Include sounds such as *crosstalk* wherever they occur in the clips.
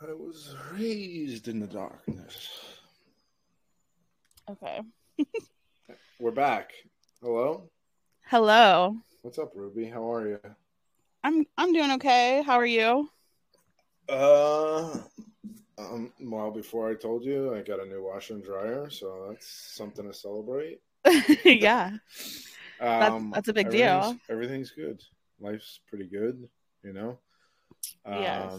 I was raised in the darkness. Okay. *laughs* We're back. Hello. Hello. What's up, Ruby? How are you? I'm I'm doing okay. How are you? Uh, um, well, before I told you, I got a new washer and dryer, so that's something to celebrate. *laughs* yeah. *laughs* Um, that's a big everything's- deal. Everything's good. Life's pretty good, you know. Um, Yes.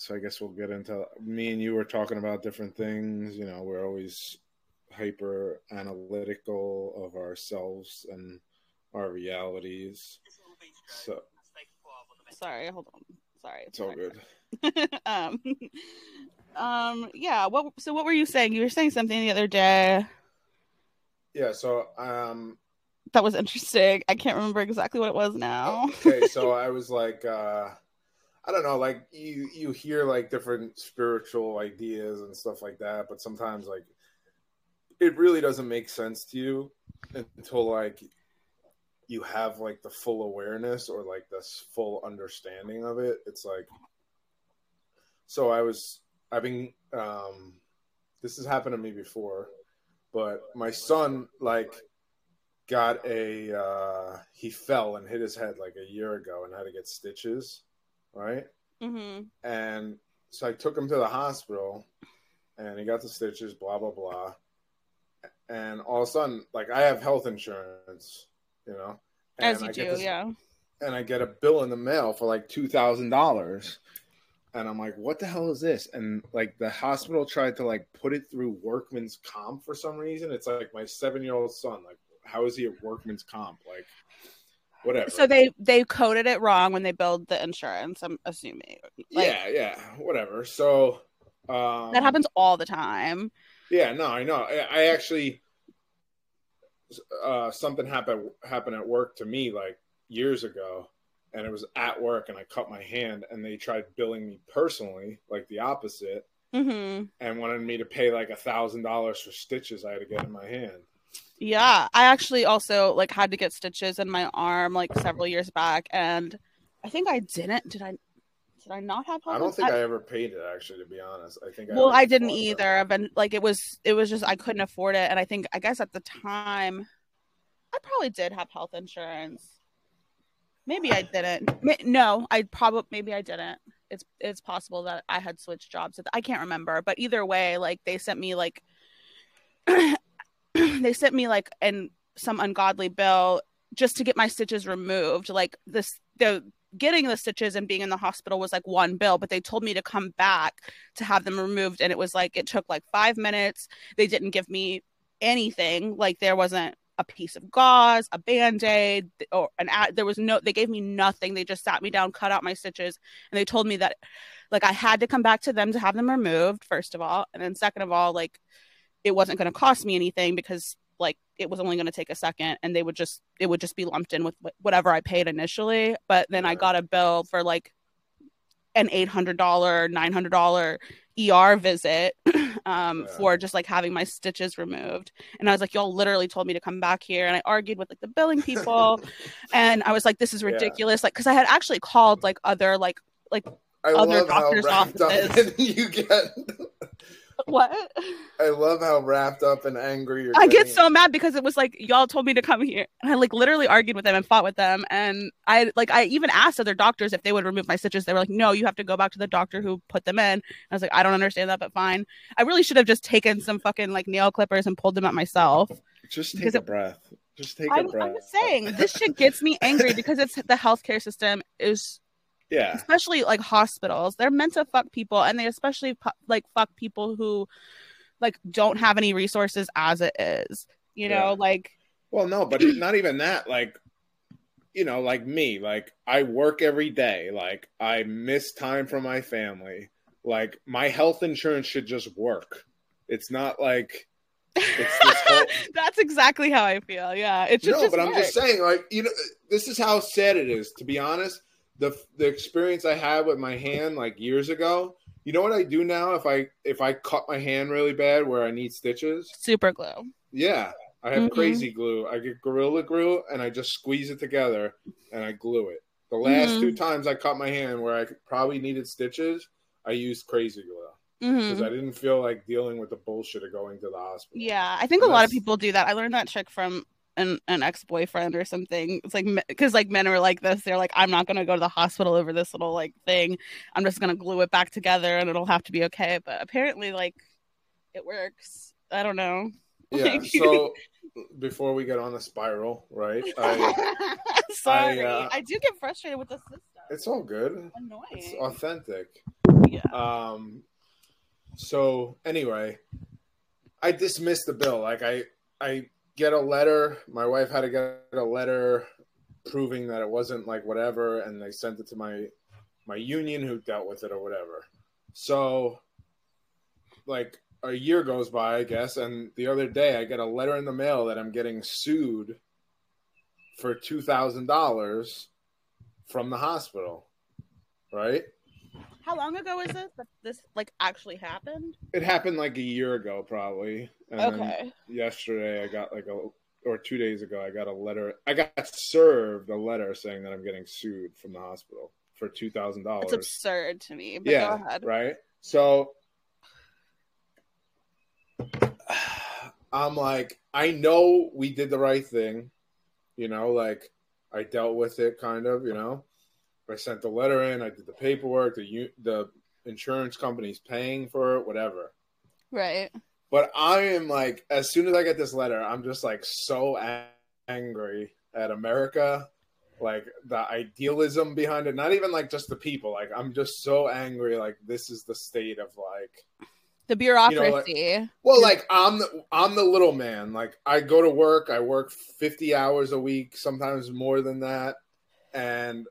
So I guess we'll get into. Me and you were talking about different things. You know, we're always hyper analytical of ourselves and our realities. So Sorry, hold on. Sorry. it's all good. *laughs* um *laughs* um yeah, what so what were you saying? You were saying something the other day Yeah. So um, that was interesting. I can't remember exactly what it was now. okay so *laughs* i was like uh i don't know like you you hear like different spiritual ideas and stuff like that but sometimes like it really doesn't make sense to you until like you have like the full awareness or like this full understanding of it. It's like so i was i've been um this has happened to me before but my son like got a uh he fell and hit his head like a year ago and had to get stitches right? Mhm. and so i took him to the hospital and he got the stitches blah blah blah. And all of a sudden like i have health insurance you know? And As you I do, this- yeah. and i get a bill in the mail for like $2000 and i'm like what the hell is this? And like the hospital tried to like put it through workman's comp for some reason. It's like my seven year old son. Like how is he at workman's comp? Like whatever So they they coded it wrong when they billed the insurance, I'm assuming. Like yeah yeah whatever so um that happens all the time. yeah no i know i, I actually uh something happened happened at work to me like years ago and it was at work and i cut my hand and they tried billing me personally like the opposite Mhm. and wanted me to pay like a thousand dollars for stitches I had to get in my hand. Yeah, I actually also like had to get stitches in my arm like several years back, and I think I didn't. Did I? Did I not have? I don't think ins- I, ever paid it actually, to be honest. I think I well, I didn't either. I've been like it was. It was just I couldn't afford it, and I think I guess at the time, I probably did have health insurance. Maybe I didn't. No, I probably maybe I didn't. It's it's possible that I had switched jobs. I can't remember, but either way, like they sent me like *clears throat* they sent me like an some ungodly bill just to get my stitches removed. Like this, the getting the stitches and being in the hospital was like one bill, but they told me to come back to have them removed, and it was like it took like five minutes. They didn't give me anything. Like there wasn't a piece of gauze, a band aid, or an ad. There was no. They gave me nothing. They just sat me down, cut out my stitches, and they told me that like I had to come back to them to have them removed. First of all, and then second of all, like it wasn't going to cost me anything because like it was only going to take a second and they would just it would just be lumped in with whatever i paid initially but then i got a bill for like an $800 $900 er visit *clears throat* um Yeah. for just like having my stitches removed and i was like y'all literally told me to come back here and i argued with like the billing people *laughs* and i was like this is Yeah. ridiculous like because i had actually called like other like like I other doctors' offices. *laughs* you get. *laughs* what I love how wrapped up and angry you're. I get so mad because it was like y'all told me to come here, and I like literally argued with them and fought with them, and I like I even asked other doctors if they would remove my stitches. They were like, "No, you have to go back to the doctor who put them in." I was like, "I don't understand that, but fine." I really should have just taken some fucking like nail clippers and pulled them out myself. Just take a it- breath. Just take I'm, a breath. I'm just saying this shit gets me angry because it's the healthcare system is Yeah, especially like hospitals they're meant to fuck people and they especially like fuck people who like don't have any resources as it is you know Yeah. like Well, no, but not even that. Like, you know, like me, like I work every day. Like I miss time from my family. Like my health insurance should just work. It's not like it's whole. *laughs* that's exactly how i feel yeah it's no, just but I'm just saying, like you know, this is how sad it is. To be honest, the the experience I had with my hand like years ago. You know what I do now if I if I cut my hand really bad where I need stitches? super glue Yeah, I have Mhm. crazy glue. I get Gorilla Glue and I just squeeze it together and I glue it. The last Mhm. two times I cut my hand where I probably needed stitches, I used crazy glue because Mhm. I didn't feel like dealing with the bullshit of going to the hospital. Yeah, I think a lot of people do that. I learned that trick from an, an ex boyfriend or something. It's like because like men are like this. They're like, I'm not gonna go to the hospital over this little like thing. I'm just gonna glue it back together and it'll have to be okay. But apparently, like, it works. I don't know. *laughs* Yeah. So before we get on the spiral, right? *laughs* I, *laughs* Sorry, I, I, uh, do get frustrated with the system. it's all good. annoying. It's authentic. yeah. Um. So anyway, I dismissed the bill. Like I, I get a letter. My wife had to get a letter proving that it wasn't like whatever, and they sent it to my my union who dealt with it or whatever. So, like a year goes by, I guess, and the other day I get a letter in the mail that I'm getting sued for two thousand dollars from the hospital. Right? How long ago was this? That this like actually happened? It happened like a year ago, probably. And Okay. yesterday, I got like a, or two days ago, I got a letter. I got served a letter saying that I'm getting sued from the hospital for two thousand dollars. It's absurd to me. But Yeah, go ahead. right. So *sighs* I'm like, I know we did the right thing. You know, like I dealt with it, kind of. You know, I sent the letter in. I did the paperwork. The the insurance company's paying for it, whatever. Right. But I am like, as soon as I get this letter, I'm just like so angry at America, like the idealism behind it. Not even like just the people. Like I'm just so angry. Like this is the state of like, The know, like- bureaucracy. well, like I'm the I'm the little man. Like I go to work. I work 50 hours a week, sometimes more than that, and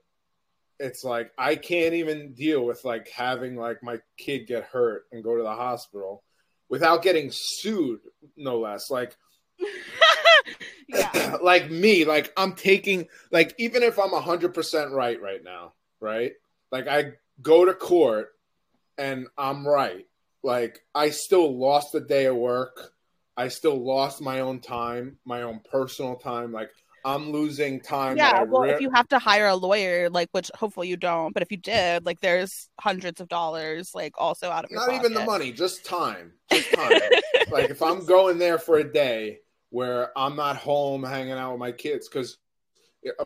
it's like I can't even deal with like having like my kid get hurt and go to the hospital without getting sued, no less. Like *laughs* yeah. *clears throat* like me, like I'm taking like even if I'm hundred percent right right now, right? Like I go to court and I'm right. Like I still lost a day of work. I still lost my own time, my own personal time. Like I'm losing time. Yeah, well, re- if you have to hire a lawyer, like which hopefully you don't, but if you did, like there's hundreds of dollars, like also out of your not even the money, just time, just time. *laughs* like if I'm going there for a day where I'm not home hanging out with my kids, because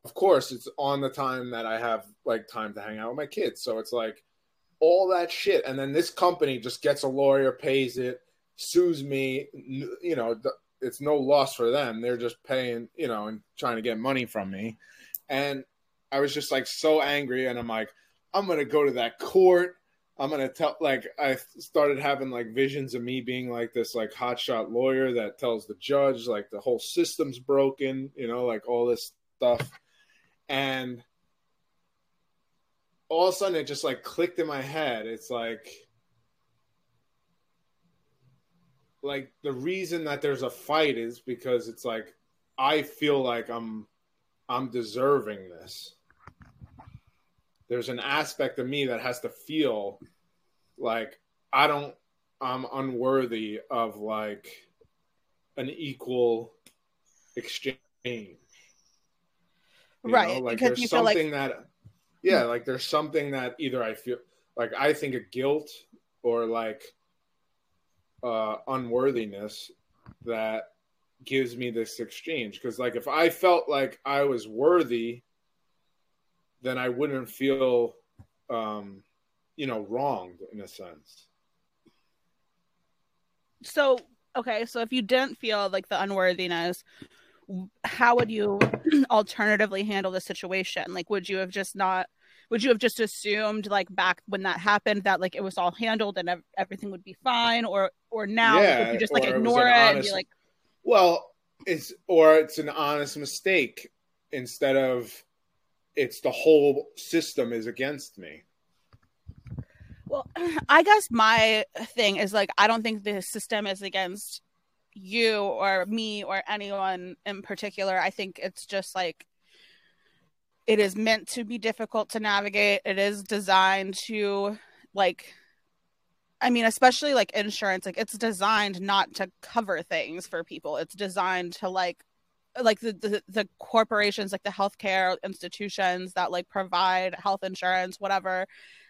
of course it's on the time that I have like time to hang out with my kids. So it's like all that shit, and then this company just gets a lawyer, pays it, sues me. You know, it's no loss for them. They're just paying, you know, and trying to get money from me. And I was just like so angry, and I'm like, I'm gonna go to that court. I'm gonna tell like I started having like visions of me being like this like hotshot lawyer that tells the judge like the whole system's broken, you know, like all this stuff. And all of a sudden it just like clicked in my head. It's like like the reason that there's a fight is because it's like I feel like I'm I'm deserving this. There's an aspect of me that has to feel like I don't I'm unworthy of like an equal exchange. You Right, Like because there's feel like- something that yeah, like there's something that either I feel like I think of guilt or like uh unworthiness that gives me this exchange because like if i felt like i was worthy then i wouldn't feel um you know wronged in a sense So, okay, so if you didn't feel like the unworthiness, how would you *clears throat* alternatively handle the situation? Like, would you have just not? Would you have just assumed, like back when that happened, that like it was all handled and ev- everything would be fine, or or now Yeah, would you just like it ignore an it and be like, well it's or it's an honest mistake instead of it's the whole system is against me Well, *clears throat* I guess my thing is like I don't think the system is against you or me or anyone in particular. I think it's just like it is meant to be difficult to navigate. It is designed to like I mean, especially like insurance, like it's designed not to cover things for people. It's designed to like like the, the the corporations like the healthcare institutions that like provide health insurance whatever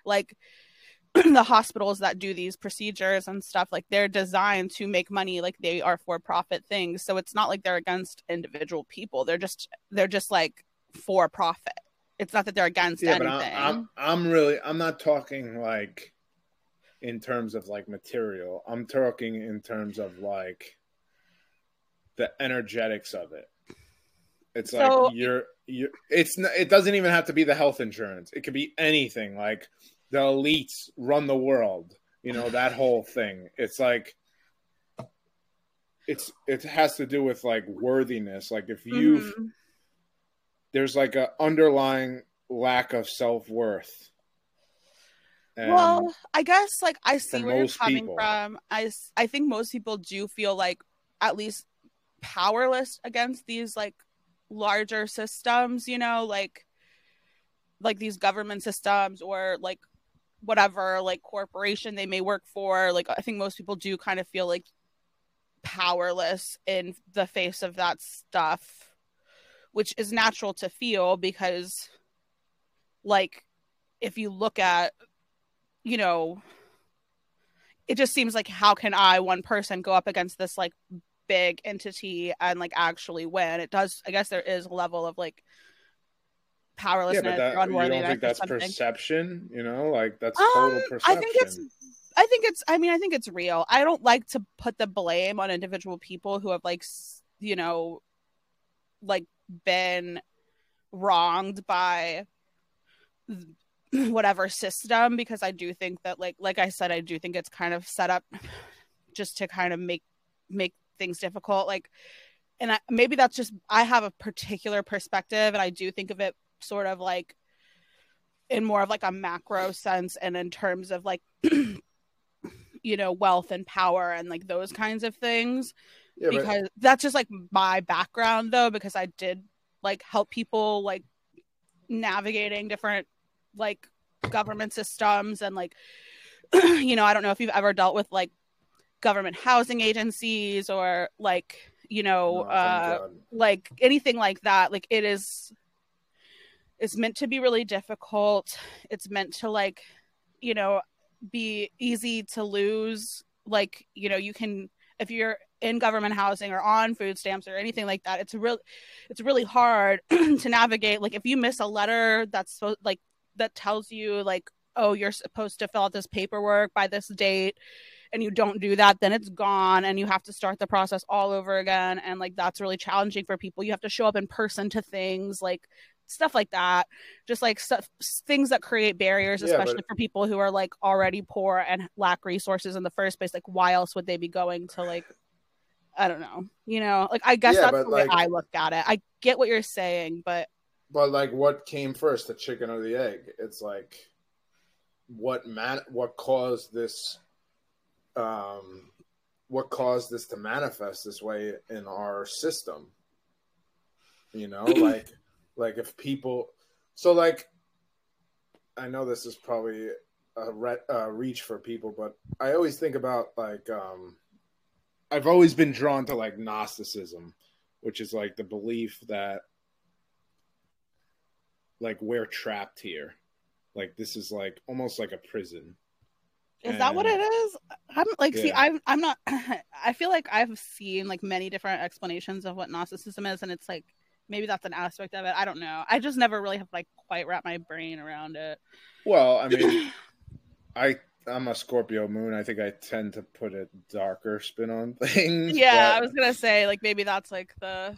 like *clears throat* the hospitals that do these procedures and stuff like they're designed to make money like they are for profit things so it's not like they're against individual people they're just they're just like for profit it's not that they're against yeah, but I'm, I'm I'm really I'm not talking like in terms of like material. I'm talking in terms of like the energetics of it. It's So- like you're you're, it's it doesn't even have to be the health insurance. It could be anything like the elites run the world, you know, that whole thing. It's like it's it has to do with like worthiness. Like if you've Mhm. There's like a underlying lack of self worth. well i guess like i see where you're coming people. from I think most people do feel like at least powerless against these like larger systems you know like like these government systems or like whatever like corporation they may work for like i think most people do kind of feel like powerless in the face of that stuff which is natural to feel because like if you look at you know it just seems like how can i one person go up against this like big entity and like actually win it does i guess there is a level of like yeah, powerlessness but that, or you don't think that's perception? You know, like that's Um, total perception. I think it's I think it's I mean I think it's real. I don't like to put the blame on individual people who have like you know like been wronged by whatever system because I do think that like like I said I do think it's kind of set up just to kind of make make things difficult. Like and I, maybe that's just I have a particular perspective and I do think of it sort of like in more of like a macro sense and in terms of like *clears throat* you know wealth and power and like those kinds of things yeah, but- because that's just like my background though because I did like help people like navigating different like government systems and like *clears throat* you know I don't know if you've ever dealt with like government housing agencies or like you know No, uh like anything like that. Like it is it's meant to be really difficult. It's meant to like you know be easy to lose. Like you know you can if you're in government housing or on food stamps or anything like that it's real it's really hard *clears throat* to navigate. Like if you miss a letter that's so like that tells you like oh you're supposed to fill out this paperwork by this date and you don't do that then it's gone and you have to start the process all over again. And like that's really challenging for people. You have to show up in person to things like stuff like that. Just like stuff, things that create barriers Yeah, especially but- for people who are like already poor and lack resources in the first place. Like why else would they be going to like i don't know you know like i guess Yeah, that's the way i look at it i get what you're saying but But like, what came first, the chicken or the egg? It's like, what man? What caused this? Um, what caused this to manifest this way in our system? You know, *clears throat* like, like if people, so like, I know this is probably a re- uh, reach for people, but I always think about like, um, I've always been drawn to like Gnosticism, which is like the belief that like we're trapped here. Like this is like almost like a prison. Is that what it is? I'm like, see, I'm I'm not. *laughs* I feel like I've seen like many different explanations of what Gnosticism is, and it's like maybe that's an aspect of it. I don't know. I just never really have like quite wrapped my brain around it. Well, I mean, *clears throat* I I'm a Scorpio moon. I think I tend to put a darker spin on *laughs* things. yeah, I was gonna say like maybe that's like the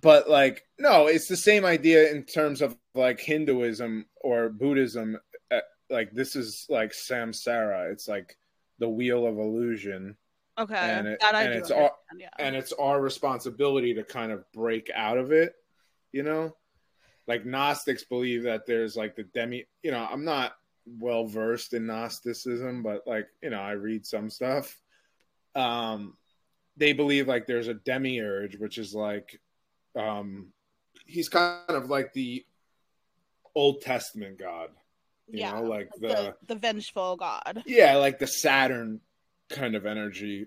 but like no, it's the same idea in terms of like Hinduism or Buddhism. Uh, like this is like samsara. It's like the wheel of illusion. okay And it- and it's understand, yeah. and it's our responsibility to kind of break out of it you know like gnostics believe that there's like the demi you know i'm not well versed in gnosticism but like you know i read some stuff um they believe like there's a demiurge which is like um he's kind of like the old testament god you yeah, know like the, the the vengeful god. yeah like the saturn kind of energy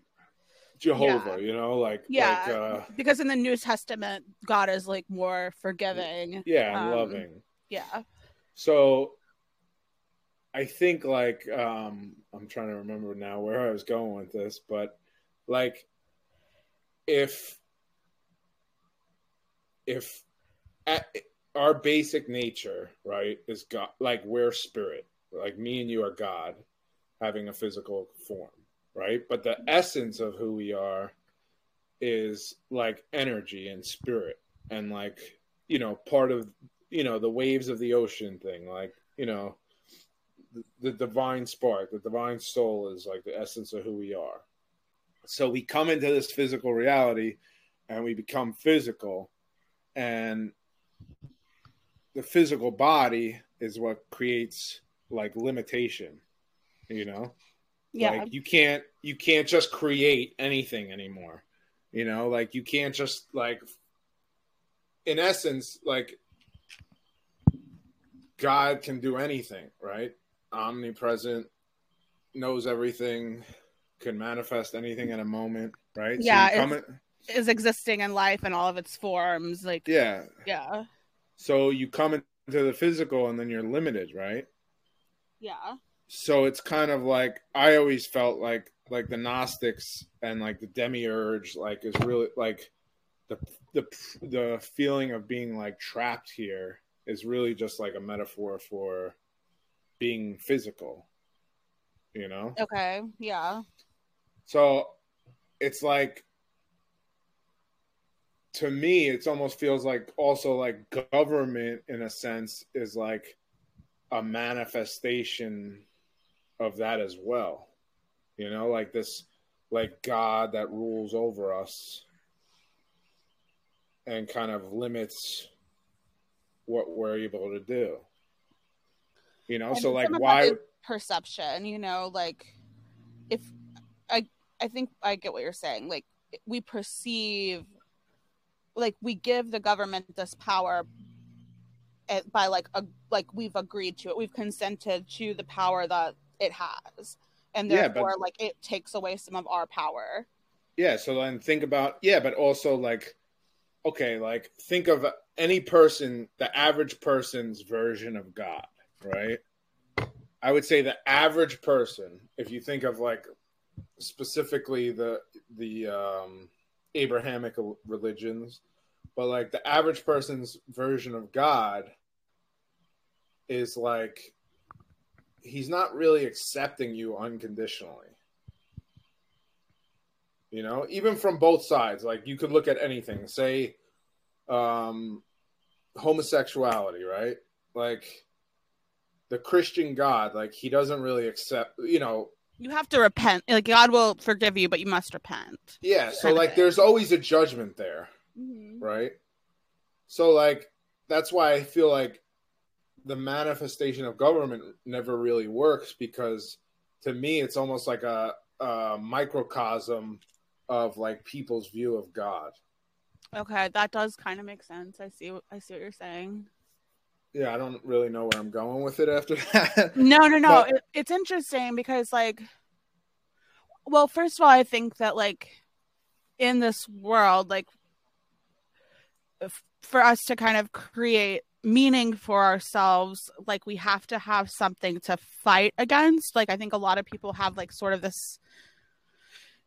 jehovah you know like Yeah. like uh Because in the New Testament, God is like more forgiving. yeah Um, loving Yeah. so I think like um I'm trying to remember now where I was going with this, but like if if at, our basic nature, right, is God like we're spirit, like me and you are God having a physical form, right? But the essence of who we are is like energy and spirit and like, you know, part of you know, the waves of the ocean thing, like, you know, the, the divine spark, the divine soul is like the essence of who we are. So we come into this physical reality and we become physical and the physical body is what creates like limitation you know? Yeah. Like you can't you can't just create anything anymore you know? Like you can't just like in essence like god can do anything right omnipresent knows everything can manifest anything in a moment right? Yeah so in, is existing in life in all of its forms like yeah. yeah. So you come into the physical and then you're limited right? Yeah. So it's kind of like i always felt like like the gnostics and like the demiurge like is really like the the the feeling of being like trapped here is really just like a metaphor for being physical you know? Okay yeah. So it's like to me it almost feels like also like government in a sense is like a manifestation of that as well. You know like this like god that rules over us and kind of limits what we're able to do you know? And so like why perception you know? Like if i i think i get what you're saying. Like we perceive like we give the government this power by like a like we've agreed to it. We've consented to the power that it has. And therefore yeah, but, like it takes away some of our power. Yeah so then think about yeah but also like okay like think of any person the average person's version of god right i would say the average person if you think of like specifically the the um Abrahamic religions, but like the average person's version of God is like he's not really accepting you unconditionally. You know, even from both sides, like you could look at anything, say um homosexuality, right? Like the Christian God, like he doesn't really accept, you know, you have to repent. Like God will forgive you, but you must repent. Yeah. So like, there's always a judgment there, mm-hmm. right? So like, that's why I feel like the manifestation of government never really works because to me it's almost like a, a microcosm of like people's view of God. Okay, that does kind of make sense. I see. I see what you're saying yeah, I don't really know where I'm going with it after *laughs* that. No, no, no. But... It, it's interesting because, like, well, first of all, I think that, like, in this world, like, f- for us to kind of create meaning for ourselves, like, we have to have something to fight against. Like, I think a lot of people have, like, sort of this.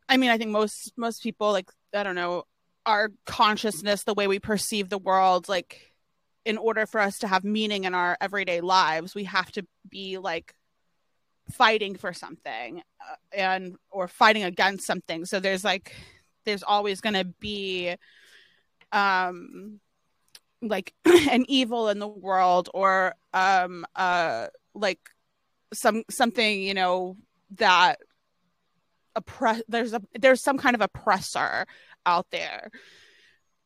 I mean, I think most most people, like, I don't know, our consciousness, the way we perceive the world, like in order for us to have meaning in our everyday lives, we have to be like fighting for something uh, and or fighting against something. So there's like there's always going to be um like *clears throat* an evil in the world or um uh like some something, you know, that oppress there's a there's some kind of oppressor out there.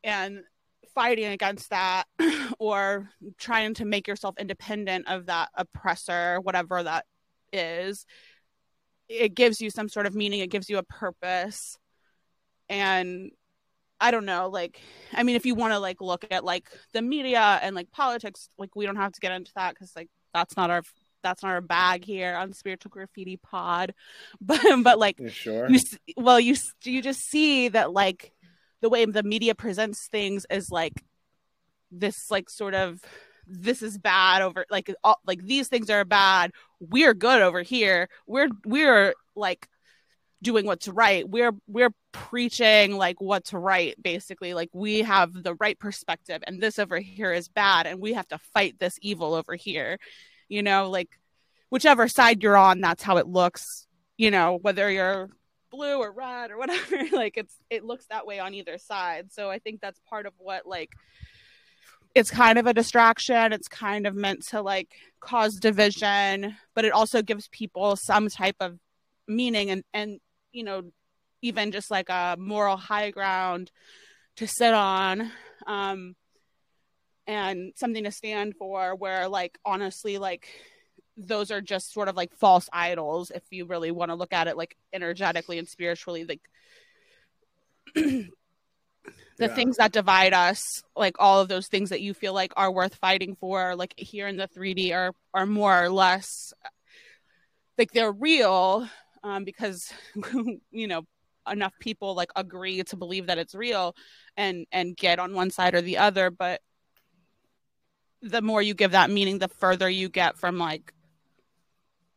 And fighting against that *clears throat* or trying to make yourself independent of that oppressor, whatever that is, it gives you some sort of meaning, it gives you a purpose. And I don't know, like I mean if you want to like look at like the media and like politics, like we don't have to get into that cuz like that's not our that's not our bag here on spiritual graffiti pod *laughs* but but like you sure you, well you you just see that like the way the media presents things is like this like sort of this is bad over like all, like these things are bad. We're good over here. We're we're like doing what's right. We're we're preaching like what's right basically. Like we have the right perspective and this over here is bad and we have to fight this evil over here. You know like whichever side you're on that's how it looks you know whether you're blue or red or whatever *laughs* like it's it looks that way on either side. So i think that's part of what like it's kind of a distraction. It's kind of meant to like cause division but it also gives people some type of meaning and and you know even just like a moral high ground to sit on um and something to stand for where like honestly like those are just sort of like false idols if you really want to look at it like energetically and spiritually like *clears throat* the yeah. things that divide us like all of those things that you feel like are worth fighting for like here in the 3d are are more or less like they're real um because *laughs* you know enough people like agree to believe that it's real and and get on one side or the other but the more you give that meaning the further you get from like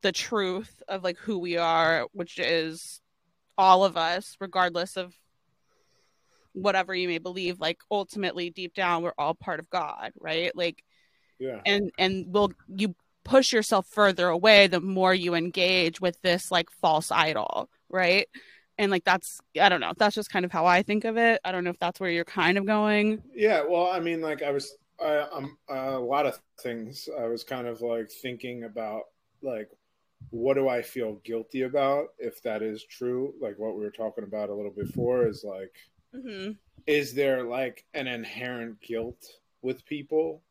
the truth of like who we are, which is all of us, regardless of whatever you may believe. Like ultimately, deep down, we're all part of God, right? Like, yeah. And and will you push yourself further away the more you engage with this like false idol, right? And like that's I don't know, that's just kind of how I think of it. I don't know if that's where you're kind of going. Yeah, well, I mean, like I was, I, I'm uh, a lot of things. I was kind of like thinking about like what do I feel guilty about if that is true? Like what we were talking about a little before is like, mm-hmm. is there like an inherent guilt with people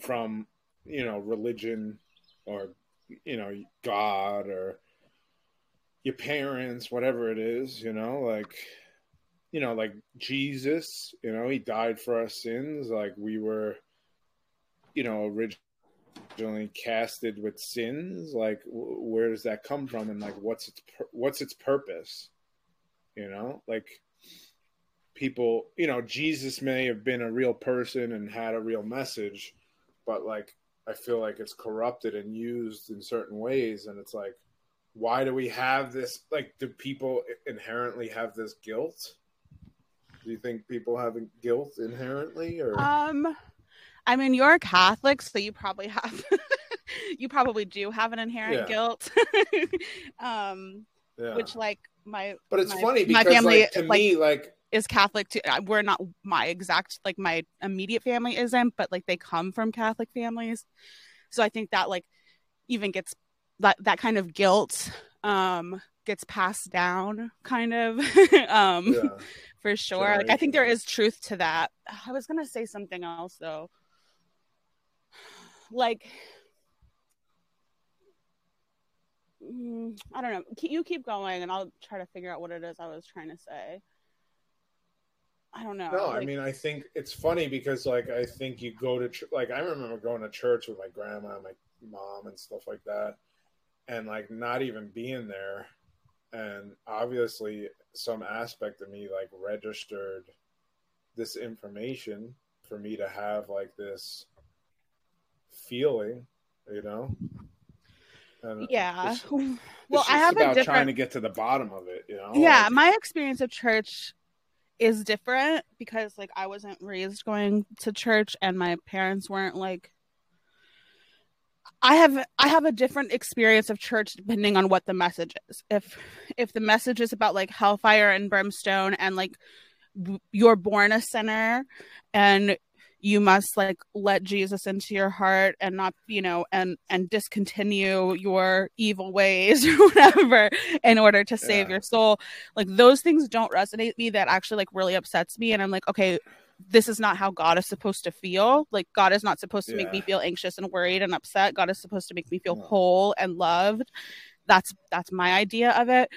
from, you know, religion or, you know, God or your parents, whatever it is, you know, like, you know, like Jesus, you know, he died for our sins. Like we were, you know, originally originally casted with sins? Like where does that come from? And like what's its what's its purpose? You know like people you know jesus may have been a real person and had a real message but like i feel like it's corrupted and used in certain ways. And it's like why do we have this like do people inherently have this guilt? Do you think people have guilt inherently or? Um I mean, you're a Catholic, so you probably have, *laughs* you probably do have an inherent yeah. guilt. *laughs* um, yeah. which like my, but it's my, funny because my family, like, to like, me, like is Catholic too. We're not my exact like my immediate family isn't, but like they come from Catholic families, so I think that like even gets that that kind of guilt um gets passed down kind of *laughs* um yeah. for sure like i think there is truth to that i was gonna say something else though like mm, I don't know. You keep going, and I'll try to figure out what it is I was trying to say. I don't know. No, like, I mean, I think it's funny because, like, I think you go to ch- like I remember going to church with my grandma, and my mom, and stuff like that, and like not even being there, and obviously some aspect of me like registered this information for me to have like this feeling, you know. And yeah. It's, *laughs* it's well, I have about different... trying to get to the bottom of it, you know. Yeah, like... my experience of church is different because like I wasn't raised going to church and my parents weren't like I have I have a different experience of church depending on what the message is. If if the message is about like hellfire and brimstone and like you're born a sinner and you must like let Jesus into your heart and not, you know, and and discontinue your evil ways *laughs* or whatever in order to save yeah. your soul. Like those things don't resonate with me. That actually like really upsets me. And I'm like, okay, this is not how God is supposed to feel. Like God is not supposed to yeah. make me feel anxious and worried and upset. God is supposed to make me feel whole and loved. That's that's my idea of it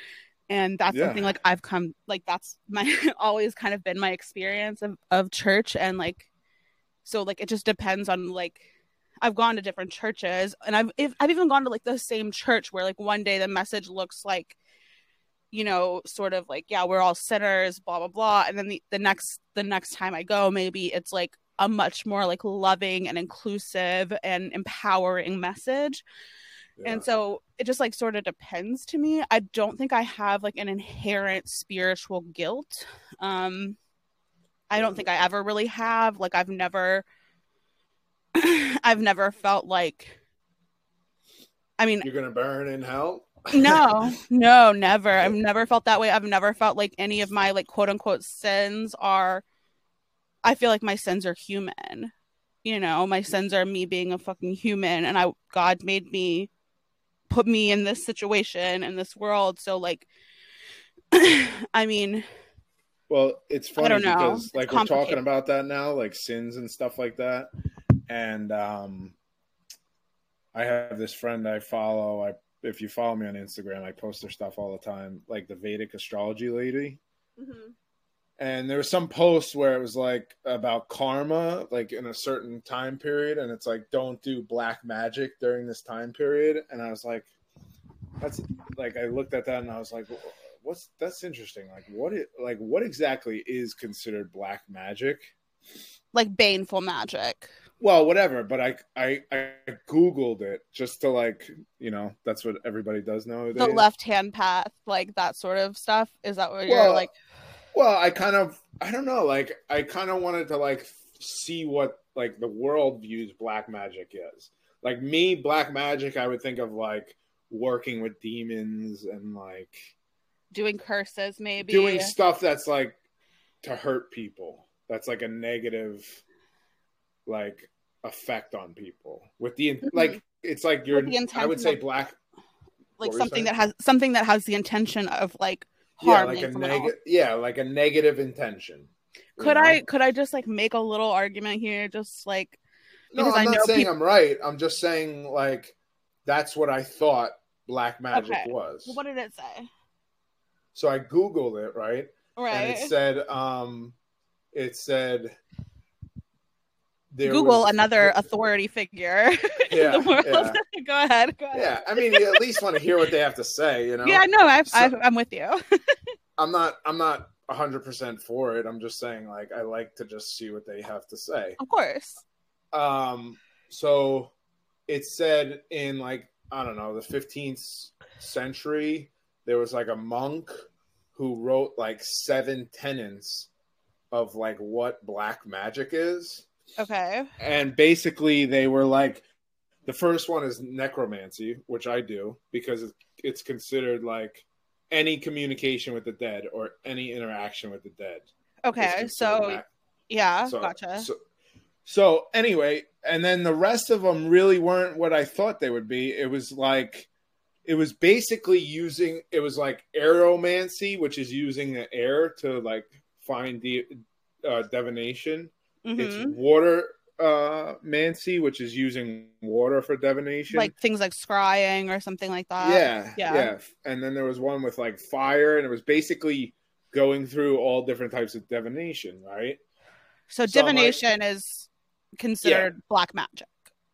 and that's yeah. something like i've come like that's my *laughs* always kind of been my experience of, of church and like so like it just depends on like I've gone to different churches and I've if, I've even gone to like the same church where like one day the message looks like you know sort of like yeah we're all sinners blah blah blah and then the, the next the next time I go maybe it's like a much more like loving and inclusive and empowering message. Yeah. And so it just like sort of depends to me. I don't think I have like an inherent spiritual guilt. Um I don't think I ever really have. Like I've never I've never felt like I mean you're gonna burn in hell. no, *laughs* no, never. I've never felt that way. I've never felt like any of my like quote unquote sins are I feel like my sins are human. You know, my sins are me being a fucking human and I God made me put me in this situation in this world. So like *clears throat* I mean Well, it's funny because It's like we're talking about that now, like sins and stuff like that. And um I have this friend I follow. I if you follow me on Instagram, I post their stuff all the time, like the Vedic astrology lady. And there was some post where it was like about karma, like in a certain time period, and it's like don't do black magic during this time period. And I was like, that's like I looked at that and I was like, what's that's interesting. Like what it like what exactly is considered black magic? like baneful magic. Well, whatever, but I I I googled it just to like, you know, that's what everybody does nowadays. The left hand path, like that sort of stuff. Is that what you're like Well, I kind of I don't know, like I kind of wanted to like see what like the world views black magic is. Like me, black magic, I would think of like working with demons and like doing curses maybe? doing stuff that's like to hurt people. That's like a negative like effect on people. With the Mhm. like it's like you're I would say black like What were you something that has something that has the intention of like yeah, harming like a someone negative else. yeah, like a negative intention. Could know? I could I just like make a little argument here just like No, because I'm I not know saying peop- I'm right. I'm just saying like that's what I thought black magic Okay. was. what did it say? So I googled it, right? And Right. it said um it said there Google was- another *laughs* authority figure Yeah, *laughs* in the world. yeah. *laughs* Go ahead. Go ahead. Yeah, I mean, you at least want to hear what they have to say, you know. Yeah, no, I, So- I, I'm with you. I'm not. I'm not 100 percent for it. I'm just saying, like, I like to just see what they have to say. Of course. Um, so it said in like I don't know the 15th century there was like a monk who wrote like seven tenets of like what black magic is, Okay. and basically they were like the first one is necromancy, which I do because it's- considered like any communication with the dead or any interaction with the dead. Okay. So yeah, so, gotcha. So, so anyway, and then the rest of them really weren't what I thought they would be. It was like, it was basically using, it was like aeromancy, which is using the air to like find the uh, divination. It's Mhm. water uh, mancy, which is using water for divination. Like things like scrying or something like that. yeah, yeah. yeah, And then there was one with like fire, and it was basically going through all different types of divination, right? So So I'm like- divination is considered black magic.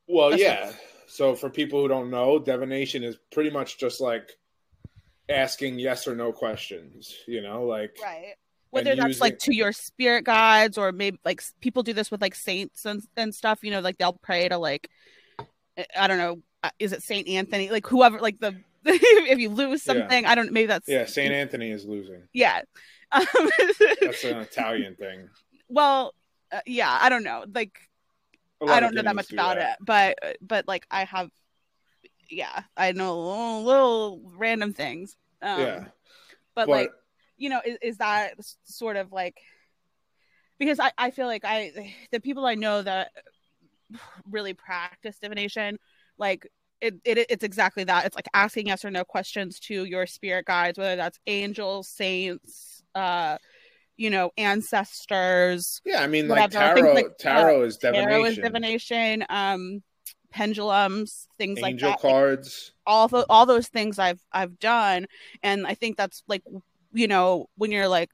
Well, yeah. So for people who don't know, divination is pretty much just like asking yes or no questions. You know, like Right. Whether that's using- like to your spirit guides or maybe like people do this with like saints and, and stuff, you know, like they'll pray to like I- I don't know, uh, is it Saint Anthony? Like whoever like the *laughs* if you lose Yeah. something, I don't maybe that's yeah, Saint Anthony is losing. yeah. Um, *laughs* That's an Italian thing. well, uh, yeah, I don't know. Like I don't know that much do about that. it, but but like I have, yeah, I know little, little random things. Um, yeah, but, but, like you know, is, is that sort of like because I I feel like I the people I know that really practice divination, like it, it it's exactly that. It's like asking yes or no questions to your spirit guides, whether that's angels, saints, uh, you know, ancestors yeah, I mean, like whatever, things tarot, like, tarot is divination. tarot is divination um pendulums things like Angel that Like, cards. all tho- all those things i've i've done and i think that's like you know when you're like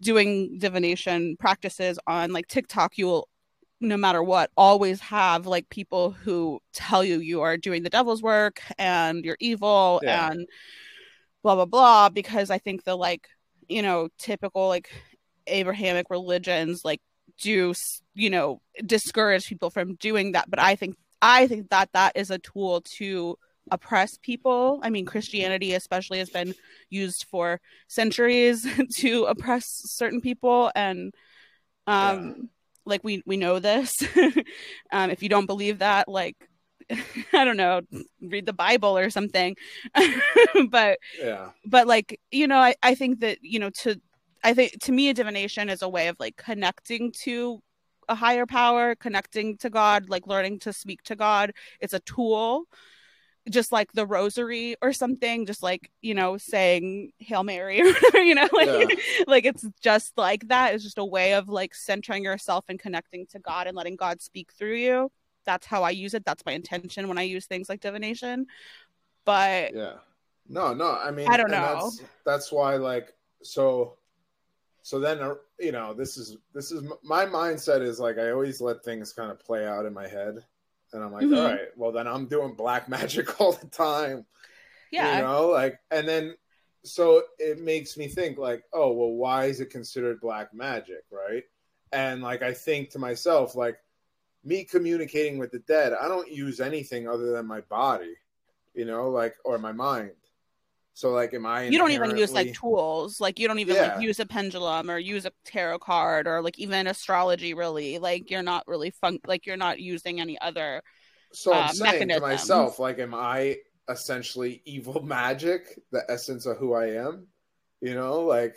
doing divination practices on like tiktok you will no matter what always have like people who tell you you are doing the devil's work and you're evil Yeah. and blah blah blah because i think the like you know typical like abrahamic religions like do you know discourage people from doing that but i think i think that that is a tool to oppress people i mean christianity especially has been used for centuries *laughs* to oppress certain people and um yeah. like we we know this *laughs* um if you don't believe that like *laughs* I don't know, read the Bible or something. but yeah. But like, you know, I, I think that, you know, to I think to me, a divination is a way of like connecting to a higher power, connecting to God, like learning to speak to God. It's a tool, just like the rosary or something, just like, you know, saying Hail Mary *laughs* or whatever, you know, like, yeah. like it's just like that. It's just a way of like centering yourself and connecting to God and letting God speak through you. That's how I use it. That's my intention when I use things like divination. But yeah, no, no, I mean, I don't know. That's, that's why, like, so so then uh, you know this is this is my mindset is like i always let things kind of play out in my head. And i'm like mm-hmm. All right well then i'm doing black *laughs* magic all the time. Yeah. you know like and then so it makes me think like oh well why is it considered black magic? Right? And like i think to myself like me communicating with the dead i don't use anything other than my body you know like or my mind so like, am I? You don't even use like tools. Like you don't even yeah. like use a pendulum or use a tarot card or like even astrology. Really, like you're not really fun. Like you're not using any other. So I'm uh, saying mechanisms. to myself, like, am I essentially evil *laughs* magic, the essence of who I am? You know, like,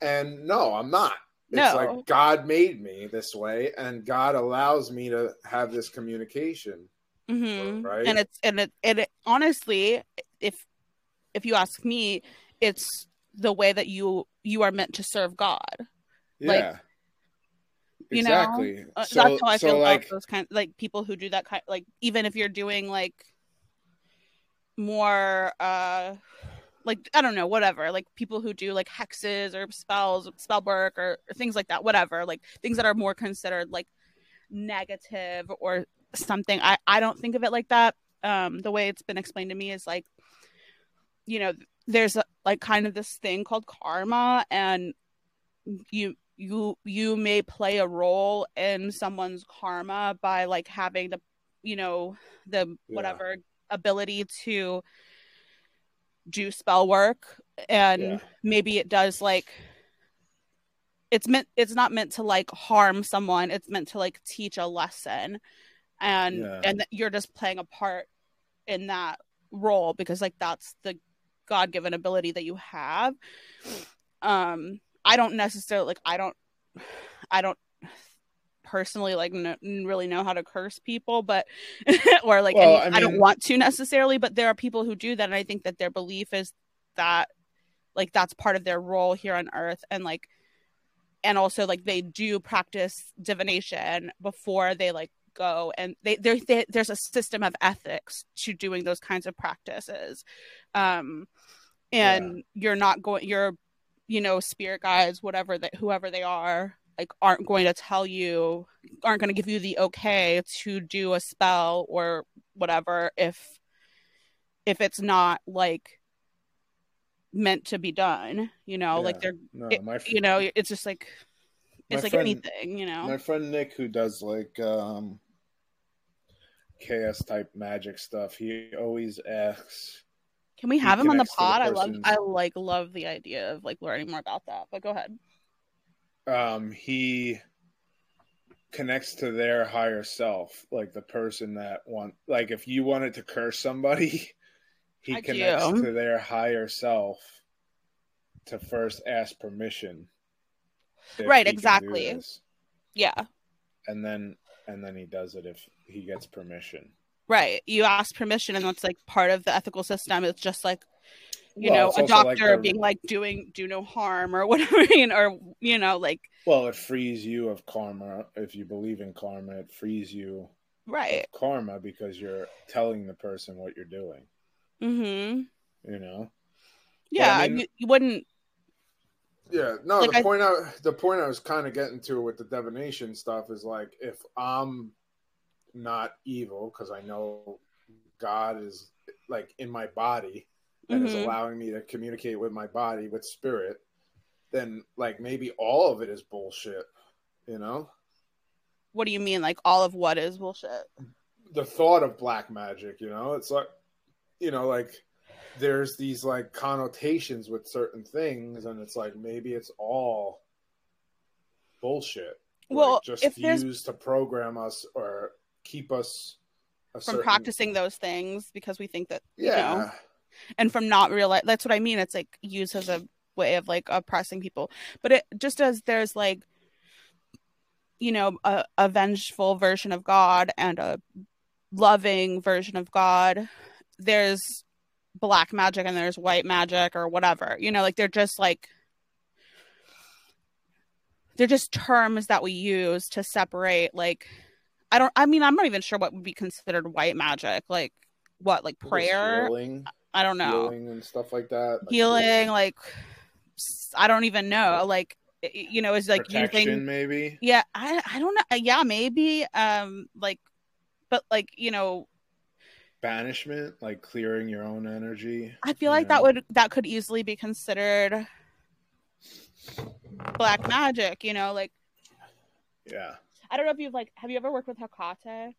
and no, I'm not. It's no. like God made me this way, and God allows me to have this communication. Mm-hmm. Right, and it's and it and it honestly, if if you ask me, it's the way that you you are meant to serve God. Yeah. Like, you exactly. know, uh, so, that's how I so feel like, about those kind like people who do that kind. Like even if you're doing like more uh like I don't know, whatever, like people who do like hexes or spells, spell work or, or, things like that, whatever, like things that are more considered like negative or something. I I don't think of it like that. Um, the way it's been explained to me is like you know there's a, like kind of this thing called karma and you you you may play a role in someone's karma by like having the you know the yeah. whatever ability to do spell work and yeah. maybe it does like it's meant it's not meant to like harm someone it's meant to like teach a lesson and yeah. and you're just playing a part in that role because like that's the god given ability that you have. Um i don't necessarily like i don't i don't personally like really know how to curse people but *laughs* or like well, I, mean, I don't want to necessarily but there are people who do that and i think that their belief is that like that's part of their role here on earth and like and also like they do practice divination before they like go and they, they, there's a system of ethics to doing those kinds of practices um and yeah. you're not going you're you know spirit guides whatever that whoever they are like aren't going to tell you aren't going to give you the okay to do a spell or whatever if if it's not like meant to be done you know yeah. like they're no, it, my, you know it's just like it's like friend, anything you know my friend nick who does like um chaos type magic stuff. He always asks. Can we have him on the pod the i love i like love the idea of like learning more about that but go ahead. Um he connects to their higher self like the person that want like if you wanted to curse somebody *laughs* he I connects do. to their higher self to first ask permission right exactly. yeah. And then and then he does it if he gets permission. Right. You ask permission, and that's like part of the ethical system. It's just like you well, know a doctor like being like doing do no harm or *laughs* whatever you know, or you know like well it frees you of karma if you believe in karma it frees you right karma because you're telling the person what you're doing mm-hmm you know yeah I mean, you, you wouldn't yeah, no. Like the I, point I the point I was kind of getting to with the divination stuff is like if I'm not evil because I know God is like in my body and mm-hmm. is allowing me to communicate with my body with spirit, then like maybe all of it is bullshit, you know? what do you mean? Like all of what is bullshit? The thought of black magic, you know, it's like, you know, like there's these like connotations with certain things, and it's like maybe it's all bullshit. Well, like, just used to program us or keep us From certain- practicing those things because we think that you Yeah, know, and from not realize that's what I mean. It's like used as a way of like oppressing people. But it just as there's like you know, a, a vengeful version of God and a loving version of God, there's black magic and there's white magic or whatever. You know, like they're just like they're just terms that we use to separate like I don't I mean I'm not even sure what would be considered white magic. Like what, like prayer? healing, I don't know. healing and stuff like that. Like, Healing, like I don't even know. Like you know, is like using maybe. yeah, I I don't know. Yeah, maybe um like but like, you know, banishment, like clearing your own energy. I feel like that would that could easily be considered black magic, you know, like Yeah, I don't know if you've like have you ever worked with Hecate?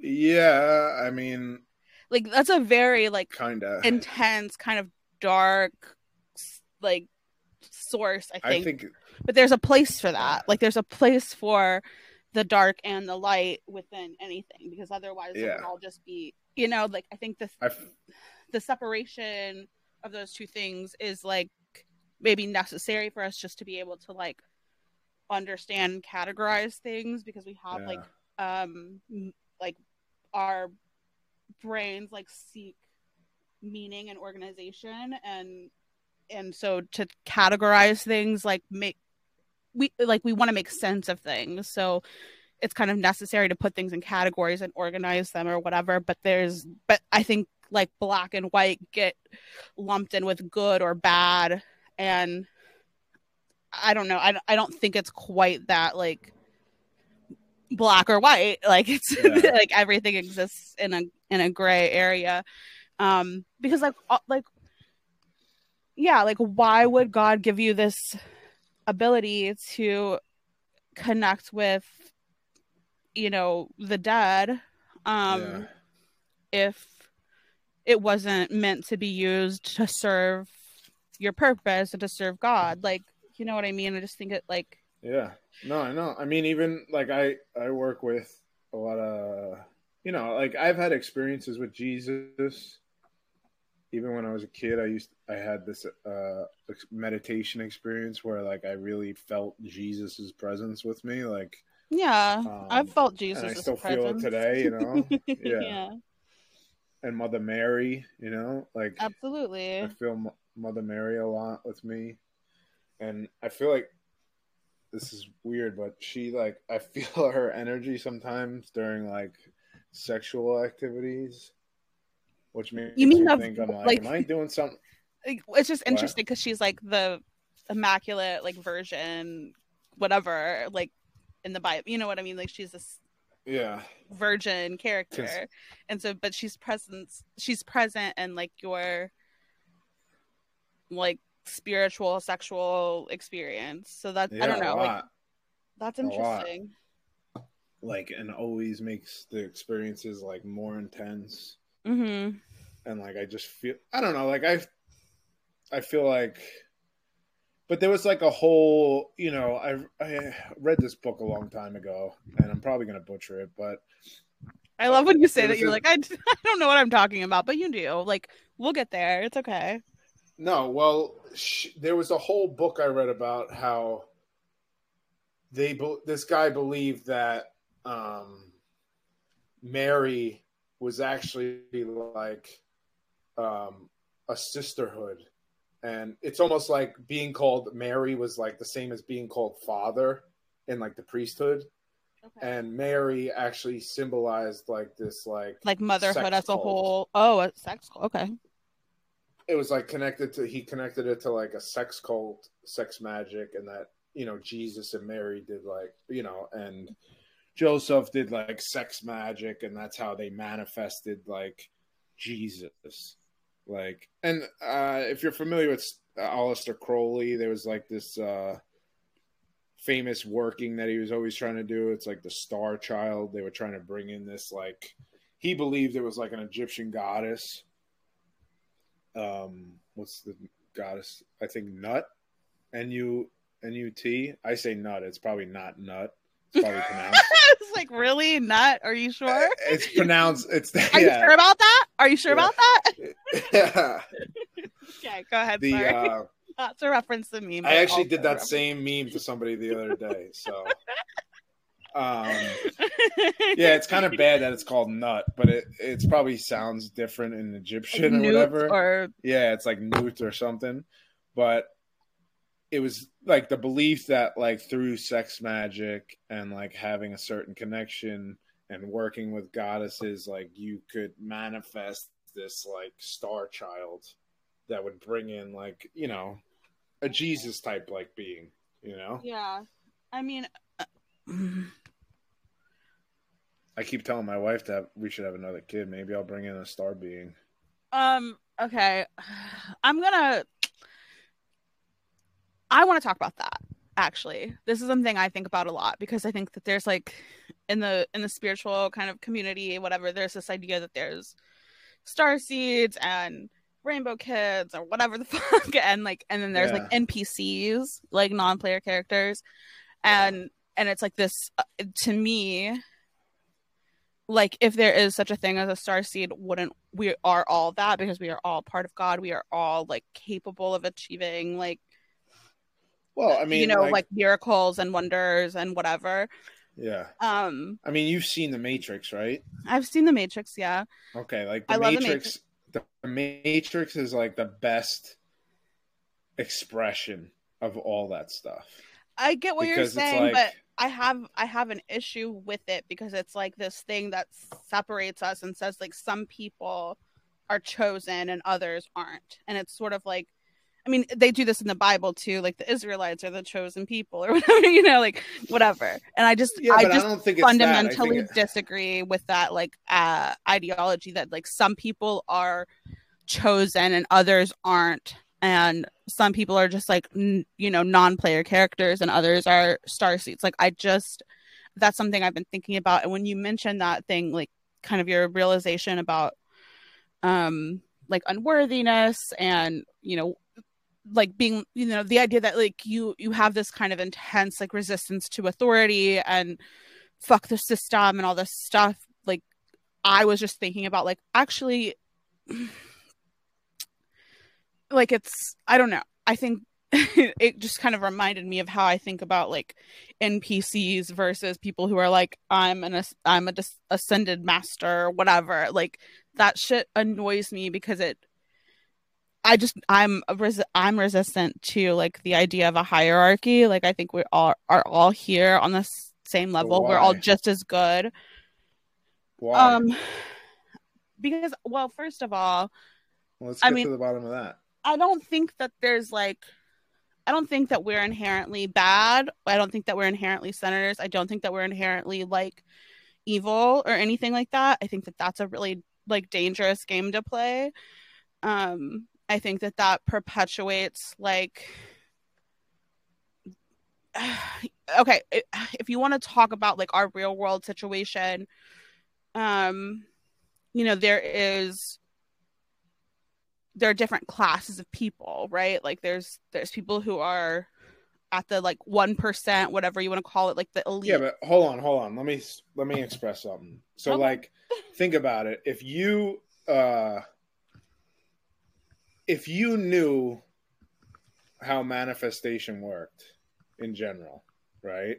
yeah. I mean, Like that's a very like kind of. intense kind of dark like source, I I think. think But there's a place for that. Like there's a place for the dark and the light within anything because otherwise it Yeah. would all just be, you know, like I think the I the separation of those two things is like maybe necessary for us just to be able to like understand categorize things because we have yeah. like um like our brains like seek meaning and organization and and so to categorize things like make we like we want to make sense of things so it's kind of necessary to put things in categories and organize them or whatever but there's but i think like black and white get lumped in with good or bad and i don't know i, I don't think it's quite that like black or white *laughs* like it's Yeah. *laughs* like everything exists in a in a gray area um because like like yeah like why would god give you this ability to connect with you know the dead um yeah. if it wasn't meant to be used to serve your purpose and to serve god like you know what i mean i just think it like Yeah. No, I know. I mean, even like I I work with a lot of you know, like I've had experiences with Jesus. Even when I was a kid, I used I had this uh meditation experience where like I really felt Jesus's presence with me, like yeah um, i've felt jesus I still feel it today, you know. *laughs* Yeah. yeah And Mother Mary, you know, like absolutely I feel Mo- Mother Mary a lot with me, and I feel like this is weird, but she like I *laughs* feel her energy sometimes during like sexual activities, which makes You mean me think I'm like, like- am I doing something? Like, it's just interesting because she's like the immaculate like version, whatever like in the bible you know what i mean? Like she's this Yeah, virgin character. And so but she's present she's present and like your like spiritual sexual experience. So that yeah, i don't know like that's interesting. Like and always makes the experiences like more intense. hmm and like I just feel I don't know, like I I feel like but there was like a whole, you know, I I read this book a long time ago and I'm probably going to butcher it, but i love when you say that you're a- like I, *laughs* I don't know what i'm talking about but you do. Like we'll get there. It's okay no, well, sh- there was a whole book I read about how they be- this guy believed that um Mary was actually like um a sisterhood. And it's almost like being called Mary was like the same as being called father in like the priesthood. Okay. And Mary actually symbolized like this like like motherhood as a cult. whole. Oh a sex okay it was like connected to he connected it to like a sex cult, sex magic, and that you know Jesus and Mary did like you know, and Joseph did like sex magic, and that's how they manifested like Jesus. Like, and uh, if you're familiar with uh, Aleister Crowley, there was like this uh, famous working that he was always trying to do. It's like the Star Child. They were trying to bring in this like he believed it was like an Egyptian goddess. Um, what's the goddess? I think Nut, N U N U T. I say Nut. It's probably not Nut. It's probably *laughs* pronounced. it's like really nut. Are you sure? It's pronounced. It's Are *laughs* yeah. you sure about that? Are you sure Yeah. about that? *laughs* yeah. Okay, go ahead. The sorry. uh, That's a reference to meme. I actually did that same meme to somebody the other day. So, um, *laughs* yeah, it's kind of bad that it's called nut, but it it's probably sounds different in Egyptian or whatever. Or yeah, it's like newt or something. But it was like the belief that like through sex magic and like having a certain connection and working with goddesses, like you could manifest this like star child that would bring in like you know a Jesus type like being, you know. yeah, I mean, uh, I keep telling my wife that we should have another kid. Maybe I'll bring in a star being. um, okay, I'm gonna. I want to talk about that. Actually, this is something I think about a lot because I think that there's like in the in the spiritual kind of community, whatever. There's this idea that there's star seeds and rainbow kids or whatever the *laughs* fuck and like and then there's like npcs like non-player characters and and it's like this uh, to me like if there is such a thing as a star seed wouldn't we are all that because we are all part of god we are all like capable of achieving like Well, I mean, you know like, miracles and wonders and whatever yeah. um I mean, you've seen the Matrix, right? i've seen the matrix yeah Okay, like the I love the Matrix. The Matrix is like the best expression of all that stuff. i get what you're saying like- but I have I have an issue with it because it's like this thing that separates us and says like some people are chosen and others aren't. And it's sort of like I mean, they do this in the Bible too, like the Israelites are the chosen people or *laughs* whatever, you know, like whatever. And I just Yeah, I I, just don't think. I fundamentally think it- disagree with that like uh ideology that like some people are chosen and others aren't and some people are just like n- you know non-player characters and others are star seeds like i just that's something i've been thinking about. And when you mentioned that thing like kind of your realization about um like unworthiness and you know like being you know the idea that like you you have this kind of intense like resistance to authority and fuck the system and all this stuff like i was just thinking about like actually like it's i don't know. I think *laughs* it just kind of reminded me of how i think about like npcs versus people who are like i'm an i'm a dis- ascended master or whatever. Like that shit annoys me because it i just i'm a res- i'm resistant to like the idea of a hierarchy. Like i think we all are all here on the same level. We're all just as good. Why? um *sighs* because well first of all Well, let's I get mean- to the bottom of that. I don't think that there's like I don't think that we're inherently bad. I don't think that we're inherently senators. I don't think that we're inherently like evil or anything like that. I think that that's a really like dangerous game to play. Um I think that that perpetuates like *sighs* okay, if you want to talk about like our real world situation um you know there is there are different classes of people, right? Like there's there's people who are at the like one percent, whatever you want to call it, like the elite. Yeah, but hold on, hold on. Let me let me express something. So, Okay. like, think about it. If you uh if you knew how manifestation worked in general, right?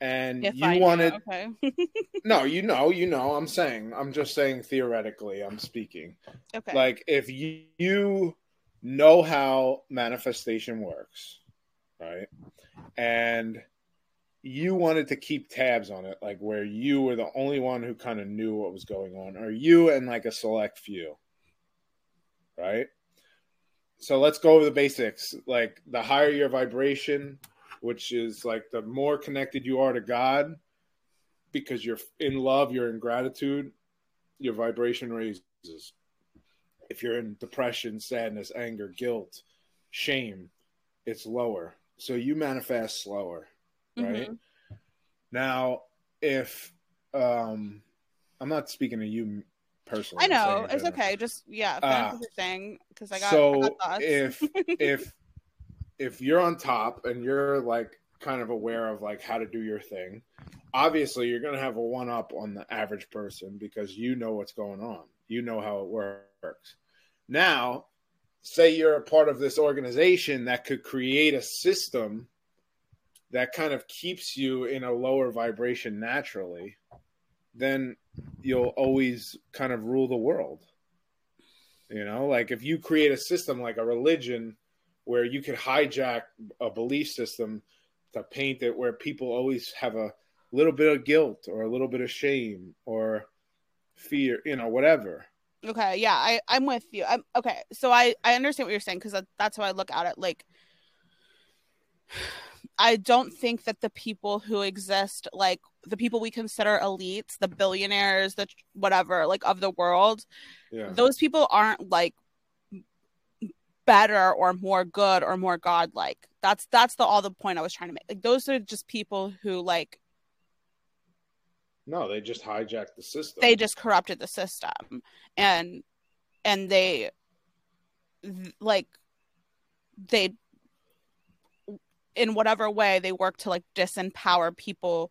And if you I wanted okay, *laughs* no, you know, you know. I'm saying, I'm just saying theoretically. I'm speaking. okay, Like, if you, you know how manifestation works, right? And you wanted to keep tabs on it, like where you were the only one who kind of knew what was going on, or you and like a select few, right? So let's go over the basics. Like the higher your vibration, which is like the more connected you are to God, because you're in love, you're in gratitude, your vibration raises. If you're in depression, sadness, anger, guilt, shame, it's lower so you manifest slower, right? Mhm. Now, if um, I'm not speaking to you personally, I know it's okay. Just yeah, Ah. finish what you're saying because I got, I so got if if *laughs* if you're on top and you're like kind of aware of like how to do your thing obviously you're going to have a one up on the average person because you know what's going on. You know how it works. Now say you're a part of this organization that could create a system that kind of keeps you in a lower vibration naturally then you'll always kind of rule the world. You know, like if you create a system like a religion where you could hijack a belief system to paint it where people always have a little bit of guilt or a little bit of shame or fear, you know, whatever. Okay, yeah, I I'm with you. I'm okay. So I I understand what you're saying because that, that's how I look at it. Like, I don't think that the people who exist, like the people we consider elites, the billionaires, the whatever, like of the world, Yeah. those people aren't like better or more good or more godlike. That's that's the all the point I was trying to make. Like those are just people who like No, they just hijacked the system. they just corrupted the system and and they th- like they in whatever way they work to like disempower people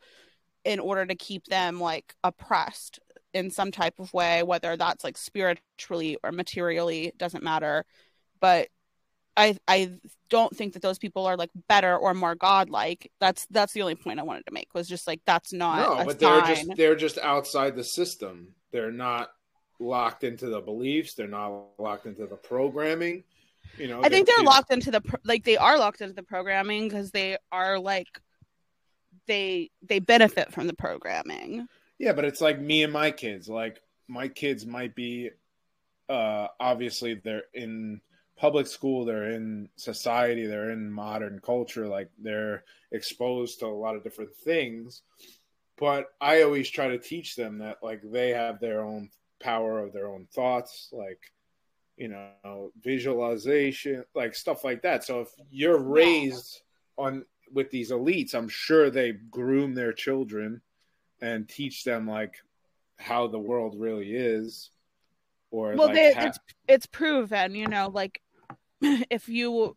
in order to keep them like oppressed in some type of way whether that's like spiritually or materially doesn't matter but i i don't think that those people are like better or more godlike that's that's the only point i wanted to make was just like that's not no, but they're sign. just they're just outside the system. They're not locked into the beliefs. They're not locked into the programming. You know, I think they're you- locked into the pro- like they are locked into the programming because they are like they they benefit from the programming. Yeah, but it's like me and my kids. Like my kids might be uh obviously they're in public school, they're in society, they're in modern culture, like they're exposed to a lot of different things. But I always try to teach them that like they have their own power of their own thoughts, like you know, visualization, like stuff like that. So if you're raised on with these elites, I'm sure they groom their children and teach them like how the world really is or Well, like they, ha- it's it's proven, you know, like *clears throat* if you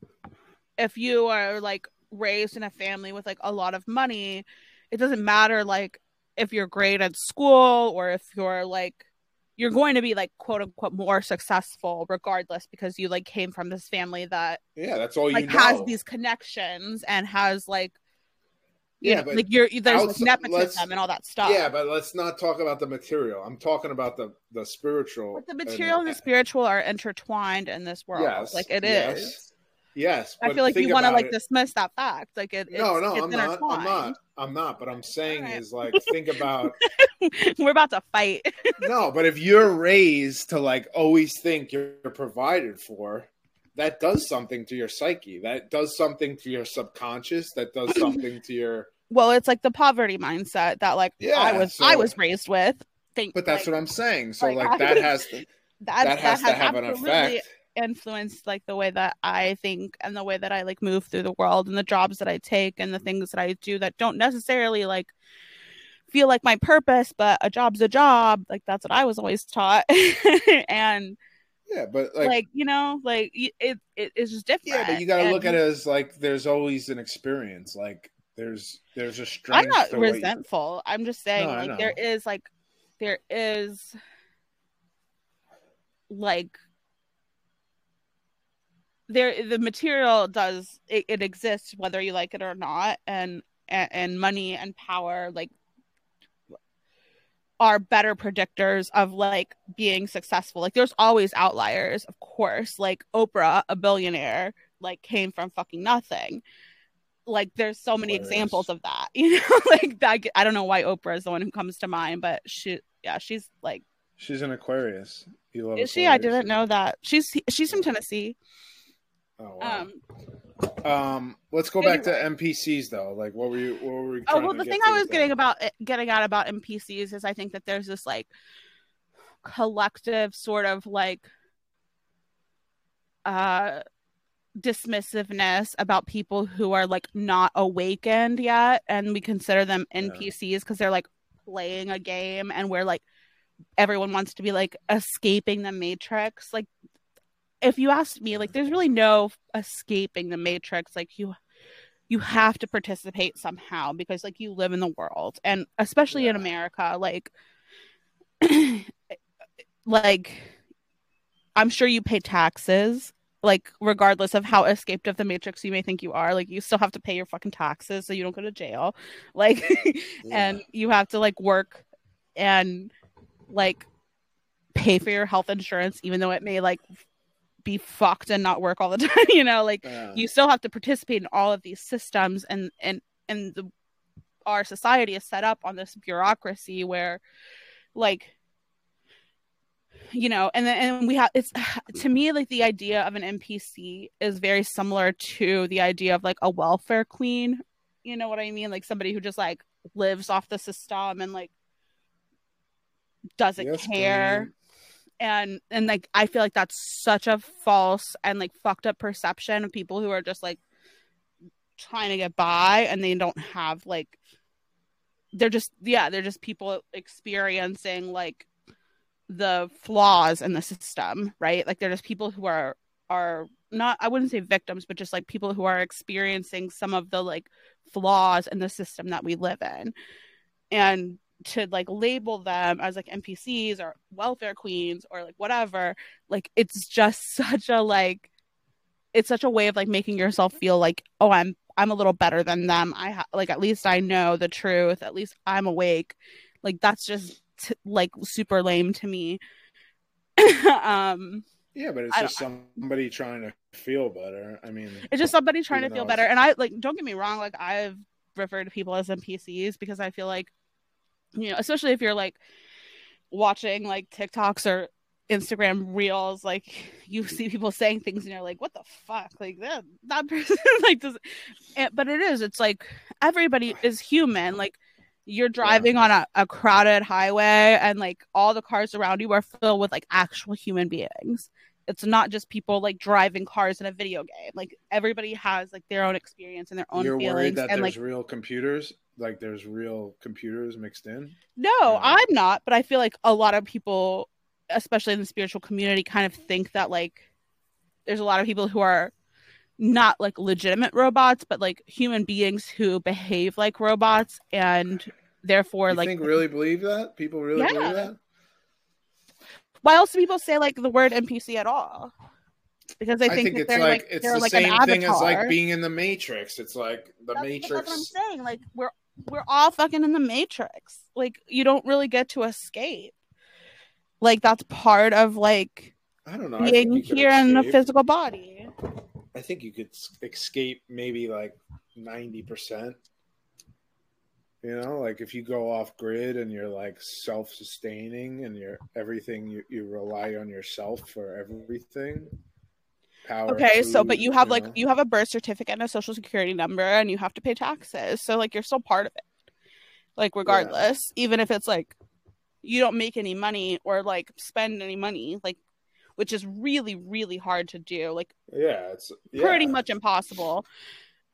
if you are like raised in a family with like a lot of money, it doesn't matter like if you're great at school or if you're like you're going to be like quote unquote more successful regardless because you like came from this family that yeah that's all you like know. has these connections and has like you Yeah, know, but like you're there's like outside- nepotism and all that stuff. yeah but let's not talk about the material i'm talking about the the spiritual but the material and the spiritual are intertwined in this world. Yes, like it yes, is. yes I feel like you want to like it- dismiss that fact. Like it. no it's, no i'm not i'm not i'm not but i'm saying Alright. is like think about *laughs* We're about to fight. no but if you're raised to like always think you're provided for that does something to your psyche that does something to your subconscious that does *laughs* something to your well, it's like the poverty mindset that like Yeah, I was so- I was raised with. Think, but that's like, what i'm saying so like, like, *laughs* that has to that, that has to have an effect influenced like the way that I think and the way that I like move through the world and the jobs that I take and the things that I do that don't necessarily like feel like my purpose, but a job's a job. Like that's what I was always taught. *laughs* and yeah but like, like you know, like it, it it's just different. Yeah, but you got to look at it as like there's always an experience. Like there's there's a strength. I'm not resentful. I'm just saying No, like there is like there is like there the material does it, it exists whether you like it or not and, and money and power like are better predictors of like being successful. Like there's always outliers of course. Like oprah a billionaire like came from fucking nothing. Like there's so many Hilarious. examples of that *laughs* you know? Like that i don't know why oprah is the one who comes to mind but she yeah she's like She's an Aquarius. You love is she? I didn't know that. She's she's from tennessee. Oh, wow. um Um, let's go back to NPCs though. Like, what were you? What were we? Oh well, the thing I was getting about getting at about NPCs is I think that there's this like collective sort of like uh dismissiveness about people who are like not awakened yet and we consider them npcs because they're like playing a game and we're like everyone wants to be like escaping the matrix like if you ask me like there's really no escaping the matrix. Like you you have to participate somehow because like you live in the world. And especially Yeah. in america like *clears throat* like i'm sure you pay taxes like regardless of how escaped of the matrix you may think you are. Like you still have to pay your fucking taxes so you don't go to jail. *laughs* Like and you have to like work and like pay for your health insurance even though it may like be fucked and not work all the *laughs* time you know like Yeah. you still have to participate in all of these systems and and and the our society is set up on this bureaucracy where like you know and then and we have it's *sighs* to me like the idea of an npc is very similar to the idea of like a welfare queen you know what i mean like somebody who just like lives off the system and like doesn't Yes, care. And and like i feel like that's such a false and like fucked up perception of people who are just like trying to get by and they don't have like they're just yeah they're just people experiencing like the flaws in the system right? Like they're just people who are are not i wouldn't say victims but just like people who are experiencing some of the like flaws in the system that we live in. And to like label them as like npcs or welfare queens or like whatever like it's just *laughs* such a like it's such a way of like making yourself feel like oh i'm i'm a little better than them. I ha- like at least i know the truth. At least i'm awake. Like that's just t- like super lame to me. *laughs* Um Yeah, but it's I just somebody trying to feel better. I mean, it's just somebody trying to feel better. and i like don't get me wrong like i've referred to people as npcs because i feel like you know especially if you're like watching like tiktoks or instagram reels like you see people saying things and you're like what the fuck? Like that that *laughs* person like does it, eh, but it is it's like everybody is human like you're driving on a, a crowded highway and like all the cars around you are filled with like actual human beings it's not just people like driving cars in a video game like everybody has like their own experience and their own you're feelings worried that and there's like real computers, like there's real computers mixed in. no Yeah. i'm not but i feel like a lot of people especially in the spiritual community kind of think that like there's a lot of people who are not like legitimate robots but like human beings who behave like robots and therefore you like think really believe that? People really Yeah. believe that? Why else do people say like the word npc at all because they I think, think that it's they're like, like, it's they're the like same an thing as like being in the Matrix. It's like the That's- Matrix. That's what I'm saying. Like we're we're all fucking in the matrix. Like you don't really get to escape. Like that's part of like I don't know. I being here in the physical body. I think you could escape maybe like ninety percent. You know, like if you go off grid and you're like self-sustaining and you're everything you, you rely on yourself for everything. Power. Okay, so but you have like know? you have a birth certificate and a social security number and you have to pay taxes. So like you're still part of it. Like regardless, even if it's like you don't make any money or like spend any money, like which is really really hard to do. Like yeah, it's yeah. pretty much impossible.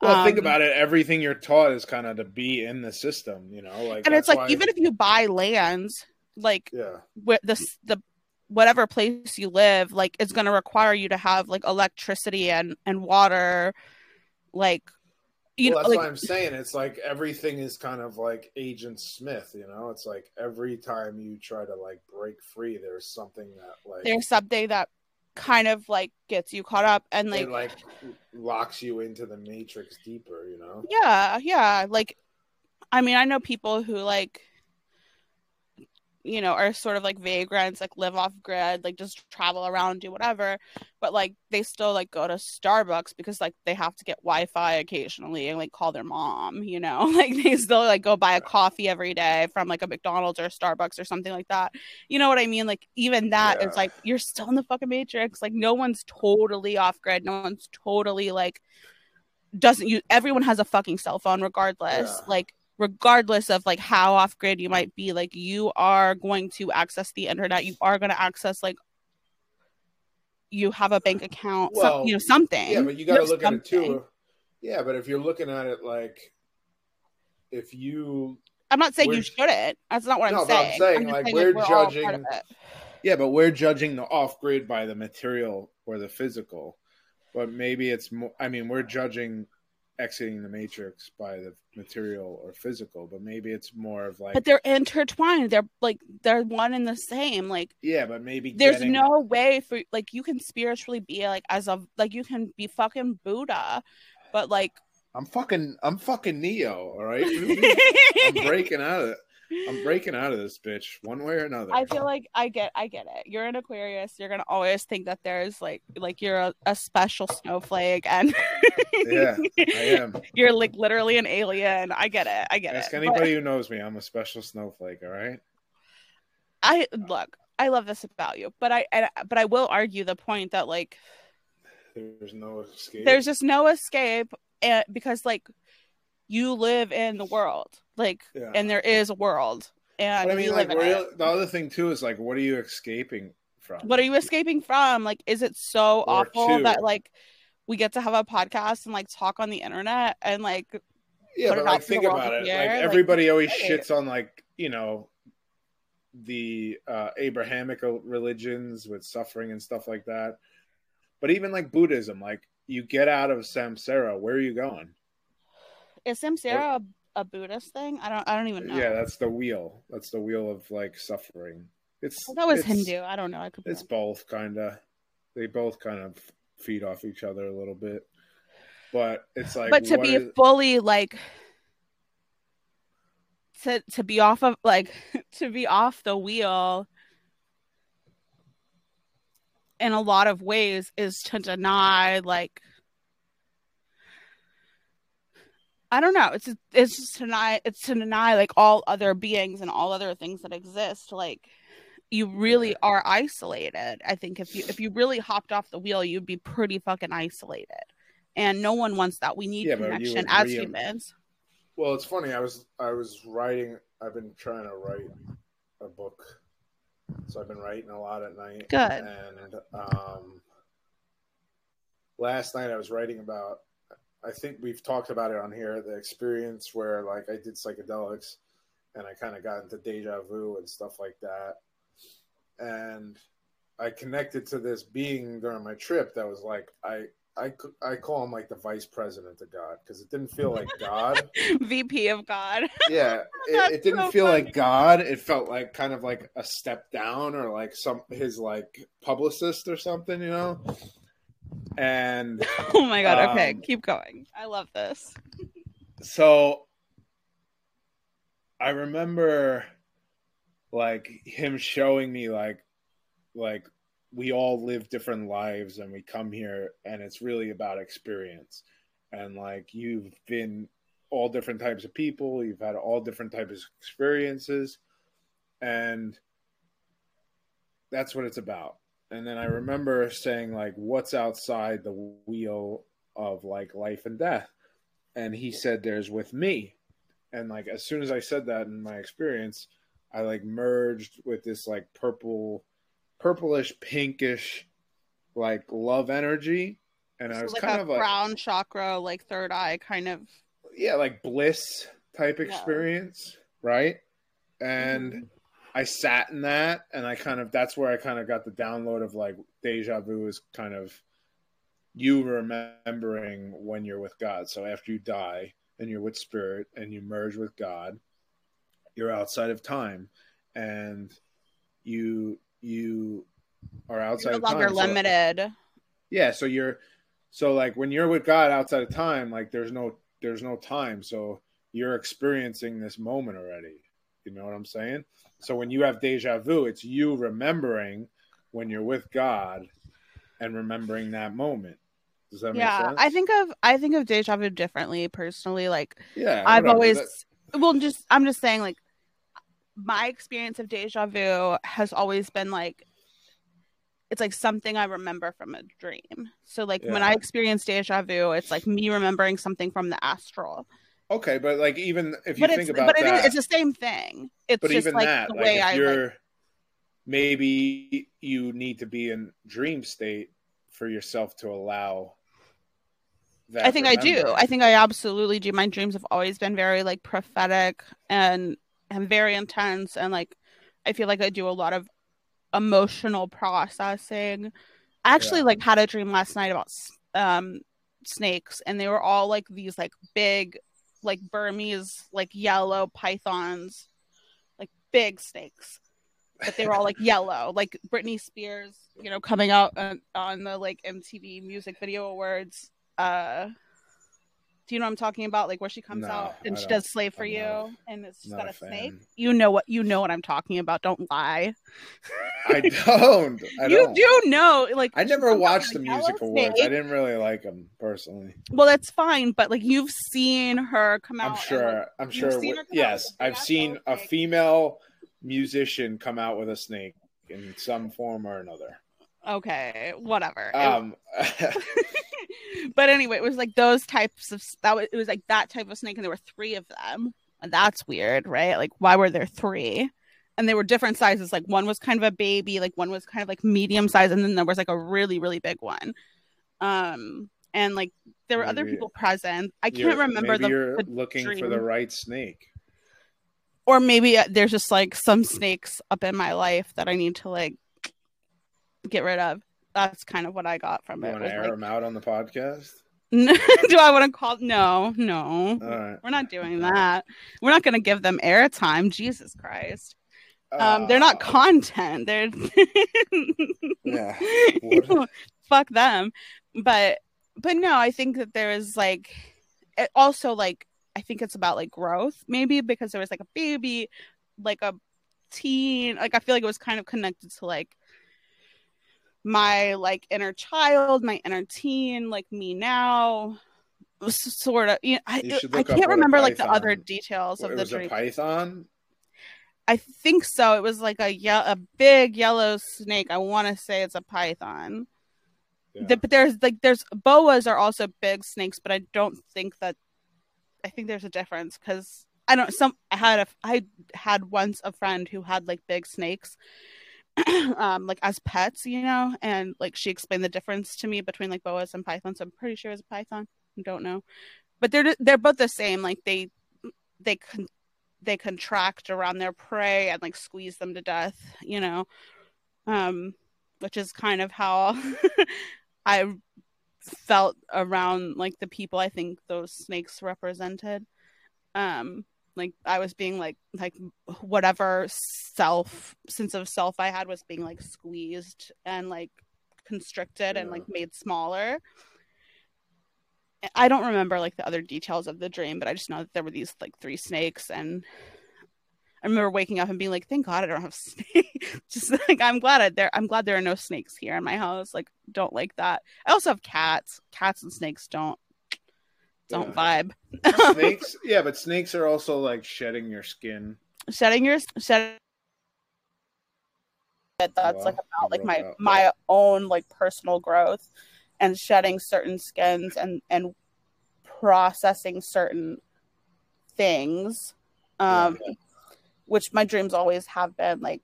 Well, think Um, about it. Everything you're taught is kind of to be in the system. You know, like and it's like why- even if you buy lands, like yeah, wh- the the whatever place you live, like it's going to require you to have like electricity and and water, like you well, know, that's like why I'm saying it's like everything is kind of like Agent Smith. You know, it's like every time you try to like break free, there's something that like there's something that kind of like gets you caught up and like it like locks you into the matrix deeper. You know, yeah yeah like i mean i know people who like you know are sort of like vagrants like live off grid like just travel around do whatever but like they still like go to starbucks because like they have to get wi-fi occasionally and like call their mom you know? *laughs* Like they still like go buy a coffee every day from like a mcdonald's or a starbucks or something like that. You know what i mean? Like even that is Yeah. like you're still in the fucking matrix. Like no one's totally off grid. No one's totally like doesn't you everyone has a fucking cell phone regardless. Yeah. like regardless of like how off grid you might be like you are going to access the internet you are going to access like you have a bank account, Well, some, you know, something. Yeah, but you got to look at it too. Yeah, but if you're looking at it like, if you, I'm not saying you shouldn't. That's not what No, I'm but I'm saying. saying, just like, we're we're judging- yeah, but we're judging the off grid by the material or the physical, but maybe it's more. I mean, we're judging exiting the matrix by the material or physical, but maybe it's more of like, But they're intertwined. They're like they're one and the same. Like yeah, but maybe there's getting- no way for like you can spiritually be like as a like you can be fucking Buddha, but like I'm fucking, I'm fucking Neo. All right, *laughs* I'm breaking out of it. I'm breaking out of this bitch one way or another. I feel like I get I get it. You're an Aquarius. You're gonna always think that there's like like you're a, a special snowflake and *laughs* yeah, I am. *laughs* you're like literally an alien. I get it. I get Ask it. Ask anybody who knows me. I'm a special snowflake. All right. I look. I love this about you, but I, I but I will argue the point that like There's no escape. there's just no escape and because like you live in the world like Yeah. and there is a world and But I mean, like, real, the other thing too is like, what are you escaping from? what are you escaping from like is it so Or awful two. that like we get to have a podcast and like talk on the internet and like yeah, but like, out to the think about it. Like, like, everybody always hey. shits on like, you know, the uh, Abrahamic religions with suffering and stuff like that. But even like Buddhism, like, you get out of samsara. Where are you going? is samsara a, buddhist thing i don't i don't even know Yeah, that's the wheel. That's the wheel of like suffering. It's Well, that was it's- hindu i don't know i could It's wrong. both kind of. They both kind of feed off each other a little bit, but it's like. but to be is- fully like to to be off of like *laughs* to be off the wheel in a lot of ways is to deny like I don't know. It's it's just to deny it's to deny like all other beings and all other things that exist. Like you really are isolated. I think if you if you really hopped off the wheel, you'd be pretty fucking isolated. And no one wants that. We need Yeah, you connection as humans. Well, it's funny. I was I was writing. I've been trying to write a book, so I've been writing a lot at night. Good. And um, last night I was writing about. I think we've talked about it on here. The experience where like I did psychedelics, and I kind of got into deja vu and stuff like that, and I connected to this being during my trip that was like I. I, I call him like the vice president of God because it didn't feel like God *laughs* VP of God. yeah it, *laughs* it didn't so feel funny. like god it felt like kind of like a step down or like some his like publicist or something you know and *laughs* oh my god. Okay, Um, keep going. I love this. so i remember like him showing me like like we all live different lives and we come here and it's really about experience and like you've been all different types of people you've had all different types of experiences and that's what it's about and then i remember saying like what's outside the wheel of like life and death and he said there's with me and like as soon as i said that in my experience i like merged with this like purple purplish pinkish like love energy and i was like kind of like crown chakra, like third eye kind of. yeah like bliss type Yeah. experience right and Mhm. I sat in that and i kind of that's where i kind of got the download of like deja vu is kind of you remembering when you're with god. So after you die and you're with spirit and you merge with god you're outside of time and you you are outside You're no of longer time so- limited. yeah so you're so like when you're with god outside of time like there's no there's no time. So you're experiencing this moment already. You know what i'm saying so when you have deja vu it's you remembering when you're with god and remembering that moment does that make Yeah, sense I think of I think of deja vu differently personally. Like yeah I've whatever. always That- well just I'm just saying like my experience of deja vu has always been like it's like something I remember from a dream. So like when I experience deja vu, it's like me remembering something from the astral. Okay but like even if you but think about but it that is, it's the same thing. It's but just even like that the like way I you're like maybe you need to be in dream state for yourself to allow that I think I do. I think I absolutely do. My dreams have always been very like prophetic and and very intense and like I feel like I do a lot of emotional processing. I actually Yeah. like had a dream last night about um snakes and they were all like these like big like Burmese like yellow pythons like big snakes but they were all like *laughs* yellow like Britney Spears you know coming out on, on the like MTV Music Video Awards uh do you know what I'm talking about like where she comes No, out and I she does slave for I'm you not- and it's not got a a, snake you know what you know what I'm talking about don't lie I don't. I *laughs* you don't. do know like I never watched the music awards. I didn't really like them personally. well that's fine but like you've seen her come out I'm and, sure. like, I'm sure. seen wi- her come out yes, I've seen a snake. female musician come out with a snake in some form or another. okay whatever Um, *laughs* *laughs* but anyway, it was like those types of that. Was, it was like that type of snake, and there were three of them, and that's weird, right? Like, why were there three? And they were different sizes. Like one was kind of a baby, like one was kind of like medium size, and then there was like a really, really big one. Um, and like there were other people present. I can't remember maybe the, you're the looking for the right snake. or maybe uh, there's just like some snakes up in my life that I need to like get rid of. That's kind of what I got from You it. want to air like- them out on the podcast? *laughs* Do I want to call? No, no. Right. We're not doing that. We're not going to give them airtime. Jesus Christ. Um, they're not Uh, content. They're *laughs* Yeah. *laughs* Fuck them. But but no, I think that there is like it also like I think it's about like growth maybe because there was like a baby, like a teen. Like I feel like it was kind of connected to like my like inner child, my inner teen, like me now. Sort of, you know, I, I can't remember like the other details of the was a dream. python. I think so. It was like a ye- a big yellow snake. I want to say it's a python. Yeah. The- but there's like there's boas are also big snakes, but I don't think that. I think there's a difference because I don't. Some I had a I had once a friend who had like big snakes, *clears throat* um, like as pets, you know, and like she explained the difference to me between like boas and pythons. I'm pretty sure it's a python. I don't know, but they're they're both the same. Like they they con- they contract around their prey and like squeeze them to death, you know, um, which is kind of how *laughs* I felt around like the people I think those snakes represented. Um, like I was being like like whatever self sense of self I had was being like squeezed and like constricted and like made smaller. I don't remember like the other details of the dream, but I just know that there were these like three snakes and I remember waking up and being like, "Thank God I don't have *laughs* snakes." Just like I'm glad I, there. I'm glad there are no snakes here in my house. Like, don't like that. I also have cats. Cats and snakes don't don't vibe. snakes, *laughs* yeah, but snakes are also like shedding your skin. Shedding your shedding. That's Well, like about like my up. my own like personal growth and shedding certain skins and and processing certain things. Um, which my dreams always have been like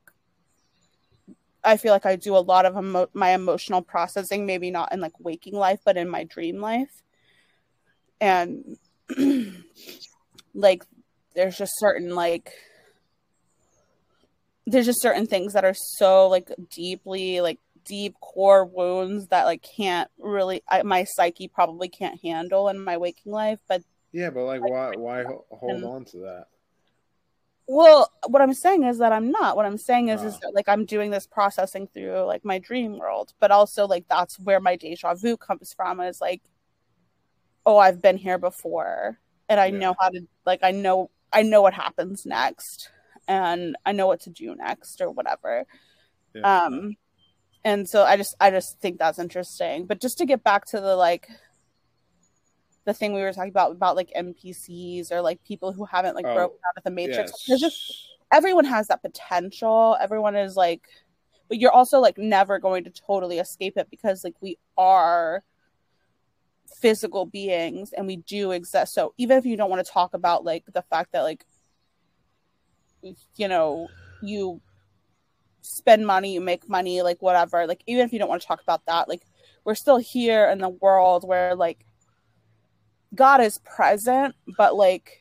I feel like I do a lot of emo- my emotional processing, maybe not in like waking life, but in my dream life. And *clears throat* like, there's just certain like, there's just certain things that are so like deeply like deep core wounds that like can't really I, my psyche probably can't handle in my waking life. But Yeah, but like, why why hold on to that? Well, what I'm saying is that I'm not. What I'm saying is, is Oh. that like I'm doing this processing through like my dream world, but also like that's where my deja vu comes from. Is like, oh, I've been here before, and I Yeah. know how to like I know I know what happens next, and I know what to do next or whatever. Yeah. Um, and so I just I just think that's interesting. But just to get back to the like the thing we were talking about about like NPCs or like people who haven't like Oh, broken out of the matrix. yes. There's just everyone has that potential. Everyone is like, but you're also like never going to totally escape it because like we are physical beings and we do exist. So even if you don't want to talk about like the fact that like, you know, you spend money, you make money, like whatever, like even if you don't want to talk about that, like we're still here in the world where like God is present, but like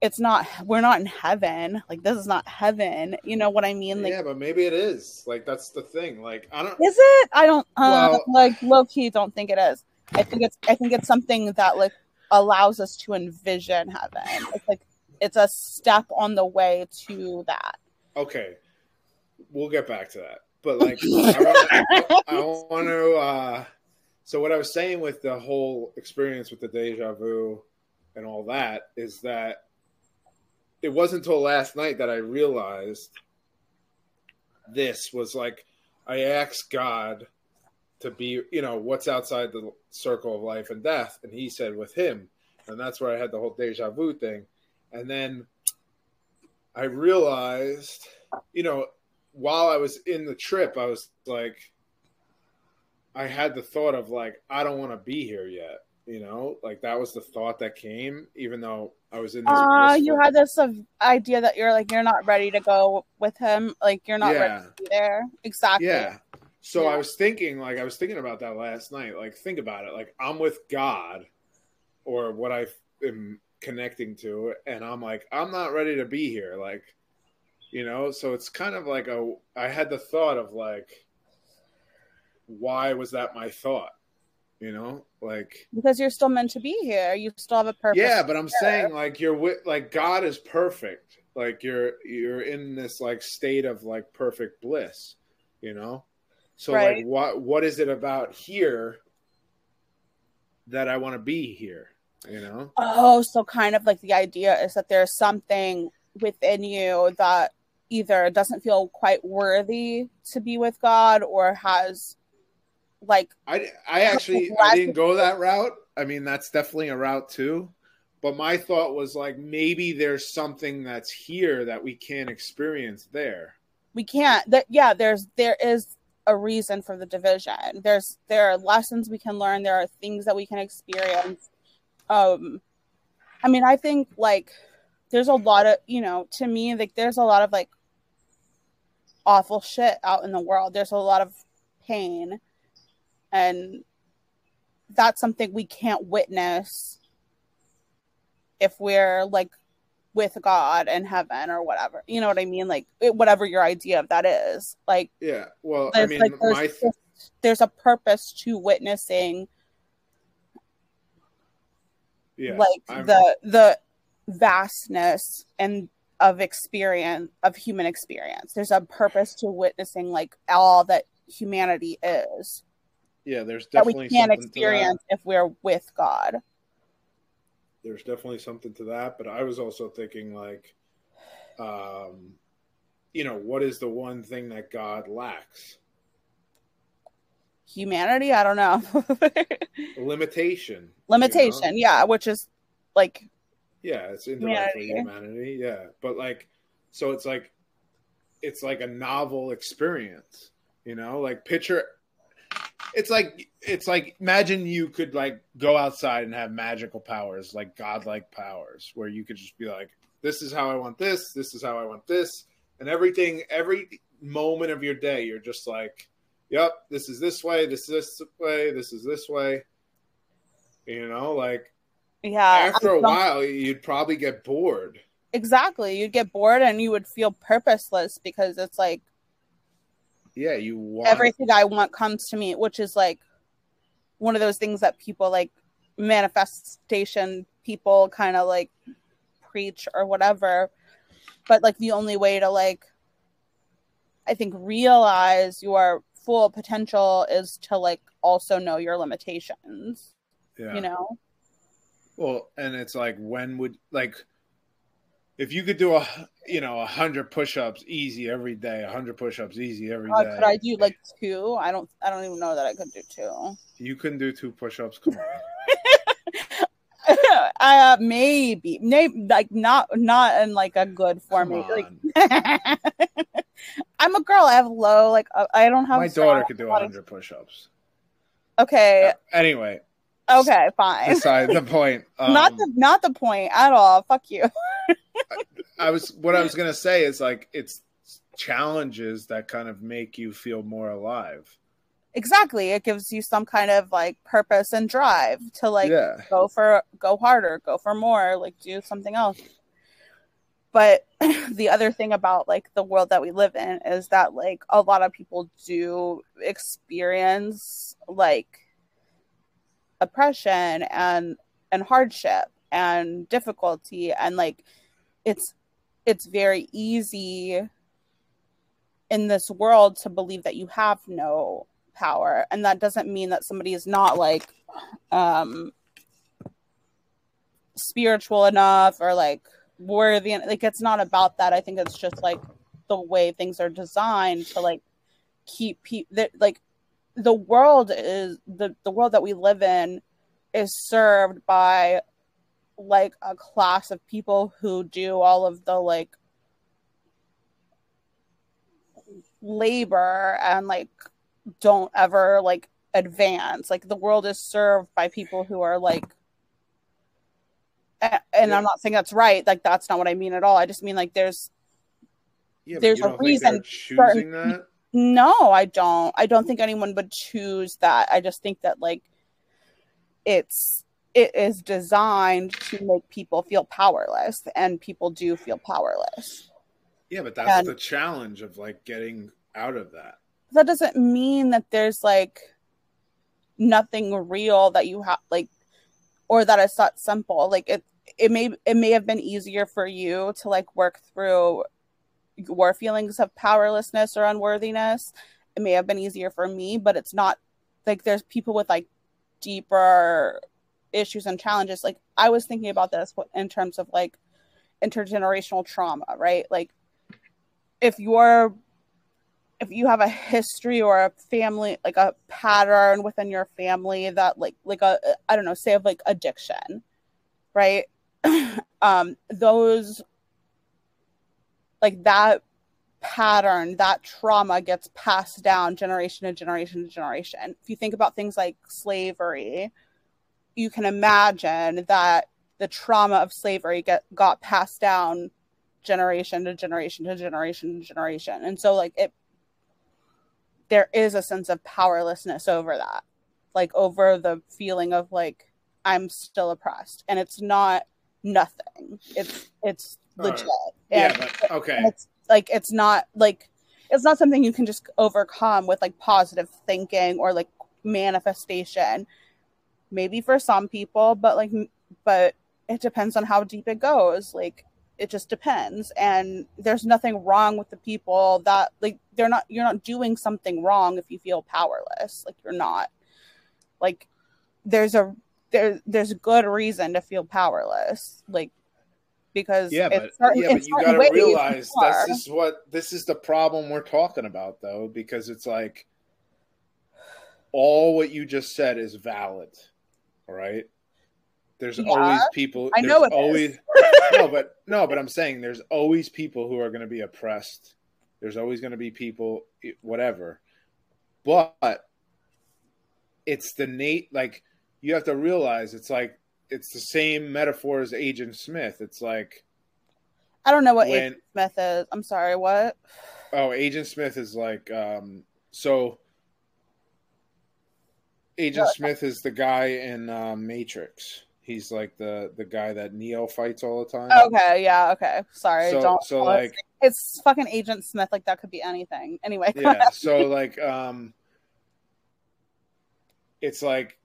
it's not we're not in heaven. Like this is not heaven. You know what I mean? Like yeah, but maybe it is. Like that's the thing. Like I don't. is it? I don't uh, Well- like low key don't think it is. I think it's I think it's something that like allows us to envision heaven. It's like it's a step on the way to that. Okay, we'll get back to that. But like, I want to. Uh, so what I was saying with the whole experience with the deja vu and all that is that it wasn't until last night that I realized this was like I asked God to be, you know, what's outside the circle of life and death, and He said with Him, and that's where I had the whole deja vu thing, and then I realized, you know, while I was in the trip, I was like, I had the thought of like, I don't want to be here yet. You know, like that was the thought that came, even though I was in. This Uh you had this uh, idea that you're like you're not ready to go with him, like you're not ready to be there. Exactly. Yeah. So Yeah. I was thinking, like, I was thinking about that last night. Like, think about it. Like, I'm with God, or what I am connecting to, and I'm like, I'm not ready to be here. Like, you know. So it's kind of like a. I had the thought of like, why was that my thought? You know, like, Because you're still meant to be here. You still have a purpose. yeah, but I'm saying like you're with like God is perfect. Like you're you're in this like state of like perfect bliss, you know? So like what what is it about here that I want to be here, you know? Oh, so kind of like the idea is that there's something within you that either doesn't feel quite worthy to be with God or has like I I actually I didn't go that route. I mean, that's definitely a route too. But my thought was like maybe there's something that's here that we can't experience there. we can't that yeah there's there is a reason for the division. There's there are lessons we can learn. There are things that we can experience. Um i mean i think like there's a lot of you know to me like there's a lot of like awful shit out in the world. There's a lot of pain. And that's something we can't witness if we're like with God and heaven or whatever. You know what I mean? Like it, whatever your idea of that is. Like Yeah. Well, I mean, like there's, my there's, there's a purpose to witnessing yeah, like I'm- the the vastness and of experience of human experience. There's a purpose to witnessing like all that humanity is yeah, there's that we definitely can't something to that. experience if we're with God. There's definitely something to that but i was also thinking like um you know what is the one thing that god lacks Humanity, I don't know. *laughs* limitation Limitation, yeah, which is like yeah it's indirectly Humanity. humanity yeah but like so it's like it's like a novel experience you know like picture it's like it's like imagine you could like go outside and have magical powers like godlike powers where you could just be like this is how i want this this is how i want this and everything every moment of your day you're just like yep this is this way this is this way this is this way you know like yeah. after a while you'd probably get bored Exactly. You'd get bored and you would feel purposeless because it's like yeah you want everything I want comes to me, which is like one of those things that people like manifestation people kind of like preach or whatever. But like the only way to like I think realize your full potential is to like also know your limitations, yeah. you know? well and it's like when would like if you could do a you know a hundred push-ups easy every day a hundred push-ups easy every day Uh, could I do like two? I don't I don't even know that I could do two. you couldn't do two push-ups? Come on. *laughs* Uh maybe. Maybe like not not in like a good form. Like *laughs* i'm a girl. I have low like uh, i don't have my daughter could do a hundred push-ups. Okay. Anyway okay fine. Beside the point *laughs* um, not the not the point at all. Fuck you. *laughs* I was what i was gonna say is like it's challenges that kind of make you feel more alive. Exactly. It gives you some kind of like purpose and drive to like yeah. go for go harder go for more like do something else. But *clears throat* the other thing about like the world that we live in is that like a lot of people do experience like oppression and and hardship and difficulty. And like it's it's very easy in this world to believe that you have no power. And that doesn't mean that somebody is not like um spiritual enough or like worthy. Like it's not about that. I think it's just like the way things are designed to like keep people like the world is the the world that we live in is served by like a class of people who do all of the like labor and like don't ever like advance. Like the world is served by people who are like and yeah. i'm not saying that's right like that's not what i mean at all. I just mean like there's yeah, there's a reason choosing that no i don't. I don't think anyone would choose that. I just think that like it's it is designed to make people feel powerless and people do feel powerless. Yeah but that's and the challenge of like getting out of that. That doesn't mean that there's like nothing real that you have like or that it's not simple. Like it it may it may have been easier for you to like work through your feelings of powerlessness or unworthiness it may have been easier for me but it's not like there's people with like deeper issues and challenges. Like i was thinking about this in terms of like intergenerational trauma right? Like if you're if you have a history or a family like a pattern within your family that like like a i don't know say of like addiction right? *clears throat* Um those like that pattern that trauma gets passed down generation to generation to generation. If you think about things like slavery you can imagine that the trauma of slavery get got passed down generation to generation to generation to generation. And so like it there is a sense of powerlessness over that like over the feeling of like i'm still oppressed. And it's not nothing. It's it's legit. yeah. But, okay. It's like it's not like it's not something you can just overcome with like positive thinking or like manifestation. Maybe for some people but like but it depends on how deep it goes. Like it just depends. And there's nothing wrong with the people that like they're not you're not doing something wrong if you feel powerless. Like you're not. Like there's a there there's a good reason to feel powerless. Like because yeah but, certain, yeah, but you got to realize this is what this is the problem we're talking about though because it's like all what you just said is valid all right there's yeah, always people. I know it always *laughs* no, but no, but I'm saying there's always people who are going to be oppressed. There's always going to be people, whatever. But it's the Nate. Like you have to realize, it's like it's the same metaphor as Agent Smith. It's like I don't know what when, Agent Smith is. I'm sorry. What? Oh, Agent Smith is like um so. Agent Smith is the guy in uh, Matrix. He's like the the guy that Neo fights all the time. Okay, yeah, okay. Sorry, so, don't. So like, it's fucking Agent Smith. Like that could be anything. Anyway. *laughs* Yeah. so like, um, it's like,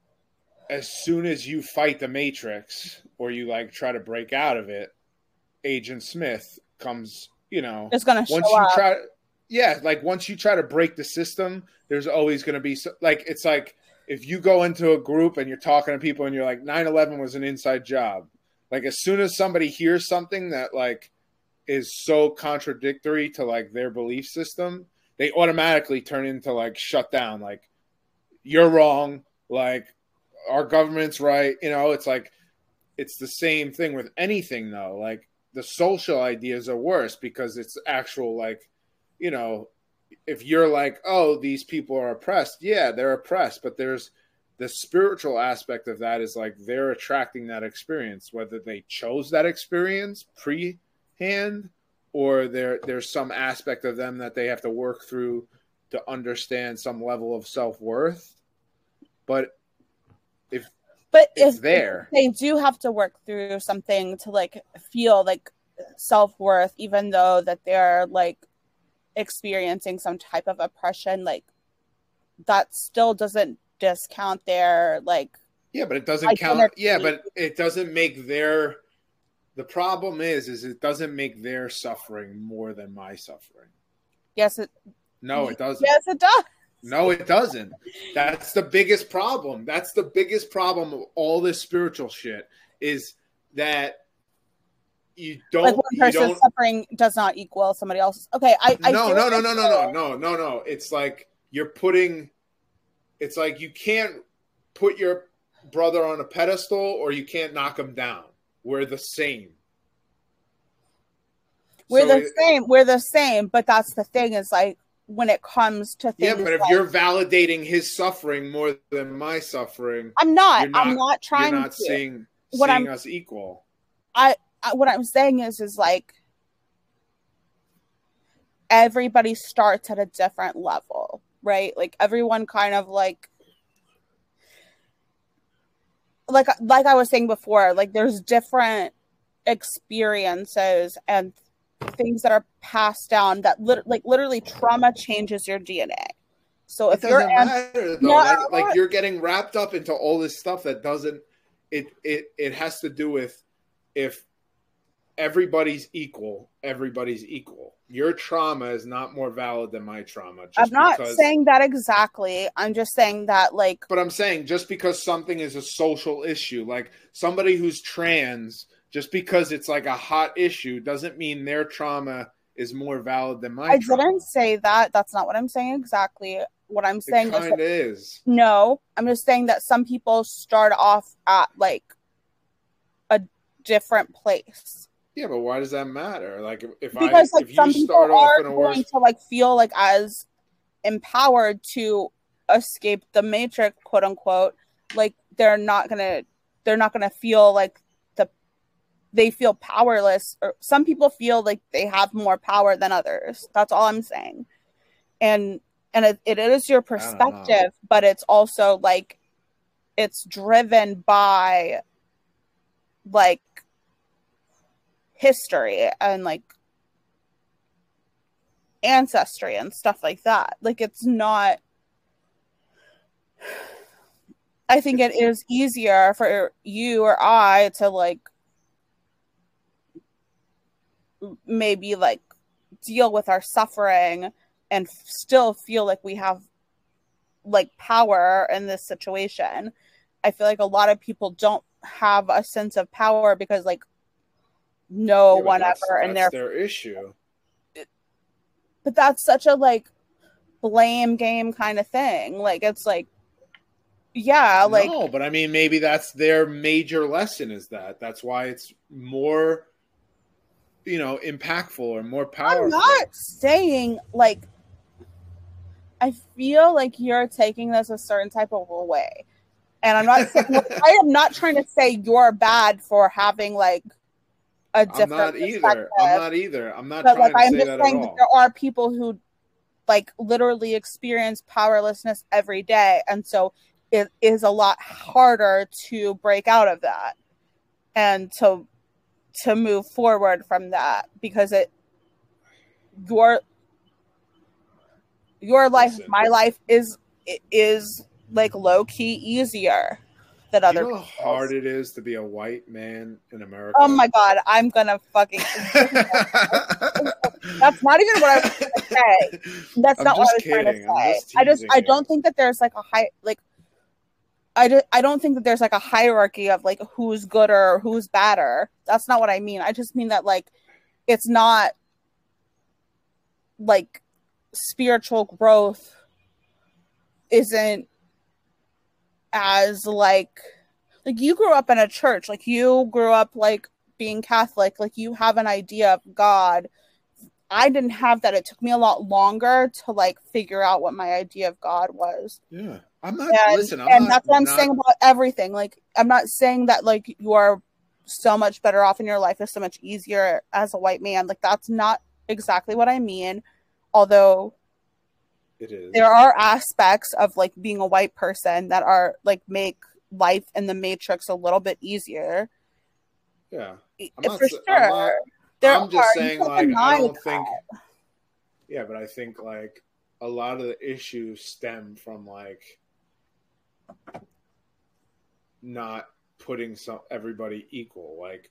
as soon as you fight the Matrix or you like try to break out of it, Agent Smith comes. You know, it's gonna once you up. try. Yeah, like once you try to break the system, there's always going to be so, like it's like if you go into a group and you're talking to people and you're like 9-11 was an inside job like as soon as somebody hears something that like is so contradictory to like their belief system they automatically turn into like shut down like you're wrong like our government's right you know it's like it's the same thing with anything though like the social ideas are worse because it's actual like you know if you're like, oh, these people are oppressed, yeah, they're oppressed, but there's the spiritual aspect of that is like they're attracting that experience, whether they chose that experience pre-hand or there there's some aspect of them that they have to work through to understand some level of self worth. But but it's if there. they do have to work through something to like feel like self-worth even though that they're like experiencing some type of oppression like that still doesn't discount their like Yeah, but it doesn't Like, count. Yeah, but it doesn't make their. The problem is, is it doesn't make their suffering more than my suffering. yes it No, it doesn't. yes it does No, it doesn't. That's the biggest problem. That's the biggest problem of all this spiritual shit is that you don't. like one person's don't. suffering does not equal somebody else's okay i, I No, no, no, no, no, no, no, no, no. It's like you're putting. It's like you can't put your brother on a pedestal, or you can't knock him down. We're the same. we're So the it- same we're the same but that's the thing is like when it comes to things Yeah, but if like- you're validating his suffering more than my suffering, i'm not, not- i'm not trying you're not to seeing, What seeing I'm- us equal. I, what I'm saying is is like everybody starts at a different level, right? Like everyone kind of like like like I was saying before, like there's different experiences and things that are passed down that lit- like literally trauma changes your DNA. So if you're matter though. No, like, like you're getting wrapped up into all this stuff that doesn't. It it it has to do with if everybody's equal, everybody's equal. Your trauma is not more valid than my trauma. I'm not because, saying that exactly. I'm just saying that like But I'm saying just because something is a social issue, like somebody who's trans, just because it's like a hot issue, doesn't mean their trauma is more valid than my I trauma. didn't say that. That's not what I'm saying exactly. What I'm saying is that is. No, I'm just saying that some people start off at like a different place Yeah, but why does that matter? Like if, because I like if you some people start off are in a going worse to like feel like as empowered to escape the matrix, quote unquote. Like they're not gonna they're not gonna feel like they feel powerless or some people feel like they have more power than others. That's all I'm saying. And and it, it is your perspective, but it's also like it's driven by like history and like ancestry and stuff like that. Like it's not I think it is easier for you or I to like maybe like deal with our suffering and still feel like we have like power in this situation. I feel like a lot of people don't have a sense of power because like no Yeah, one that's- ever and they're their issue. but that's such a like blame game kind of thing. Like it's like yeah, like no, but I mean, maybe that's their major lesson. Is that that's why it's more, you know, impactful or more powerful. I'm not saying like I feel like you're taking this a certain type of way. And I'm not *laughs* saying I am not trying to say you're bad for having like a I'm different not either. I'm not either. I'm not but trying like to I'm say just that saying at that there are people who like literally experience powerlessness every day and so it is a lot harder to break out of that and to to move forward from that because it your your life Listen. my life is is like low key easier than other you know how people's. hard it is to be a white man in America? oh my god i'm gonna fucking *laughs* that's not even what i was gonna say That's I'm not what I was just trying to kidding. Say. I just I don't think that there's like a high like I, do, I don't think that there's like a hierarchy of like who's good or who's badder. That's not what I mean. I just mean that like it's not like spiritual growth isn't as like like you grew up in a church. Like you grew up like being catholic. Like you have an idea of god. I didn't have that. It took me a lot longer to like figure out what my idea of god was. Yeah, I'm not. and, listen, I'm and not, that's what i'm not- saying about everything like i'm not saying that like you are so much better off in your life is so much easier as a white man like that's not exactly what i mean although It is. there are aspects of like being a white person that are like make life in the matrix a little bit easier yeah. I- I'm not for sure I'm not- there I'm just are. Saying, like, I don't that. think. Yeah, but I think like a lot of the issues stem from like not putting some everybody equal. Like,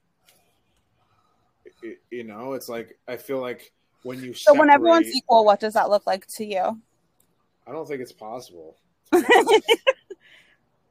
y- you know, it's like I feel like when you so when everyone's equal what does that look like to you I don't think it's possible. *laughs*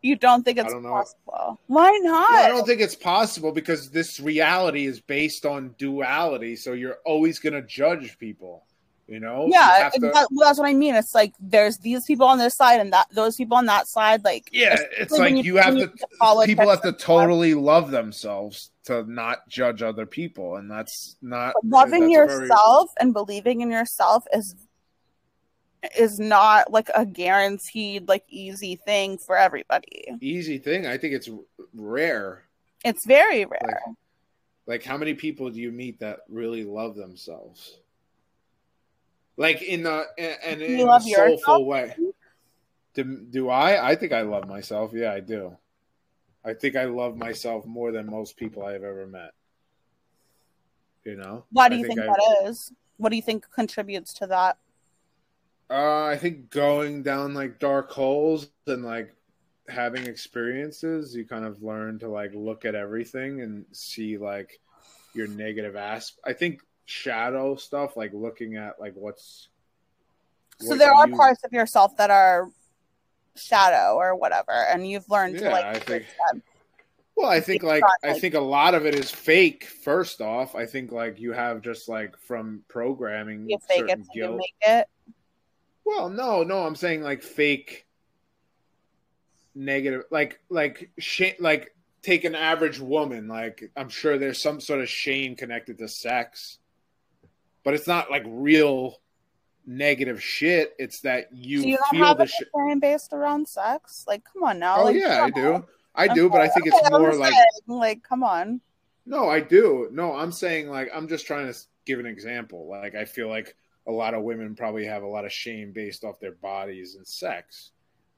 you don't think it's don't possible why not No, I don't think it's possible because this reality is based on duality. So you're always going to judge people. You know? You yeah have to- that- well, that's what i mean it's like there's these people on this side and that those people on that side like yeah, it's like you have when to. People have to totally love themselves to not judge other people, and that's not But loving that's a very- yourself and believing in yourself is is not like a guaranteed like easy thing for everybody easy thing. I think it's rare. it's very rare Like, like how many people do you meet that really love themselves? Like in the and, in you a soulful yourself? way. Do, do I? I think I love myself. Yeah, I do. I think I love myself more than most people I've ever met. You know? why do I you think, I- that is what do you think contributes to that Uh, I think going down like dark holes and like having experiences, you kind of learn to like look at everything and see like your negative aspect. I think shadow stuff, like looking at like what's. so what there are you- parts of yourself that are shadow or whatever and you've learned to Yeah, like I think-. Well, I think like not, I like- think a lot of it is fake. First off, I think like you have just like from programming you fake it so you make it Well, no, no, I'm saying like fake negative like like sh- like take an average woman like I'm sure there's some sort of shame connected to sex. But it's not like real negative shit. It's that you, so you feel have the shit. shame based around sex like come on now Oh like, yeah, I come on. do. I do, but I think it's Okay, more like saying, like come on No, I do. No, I'm saying like I'm just trying to give an example. Like I feel like a lot of women probably have a lot of shame based off their bodies and sex.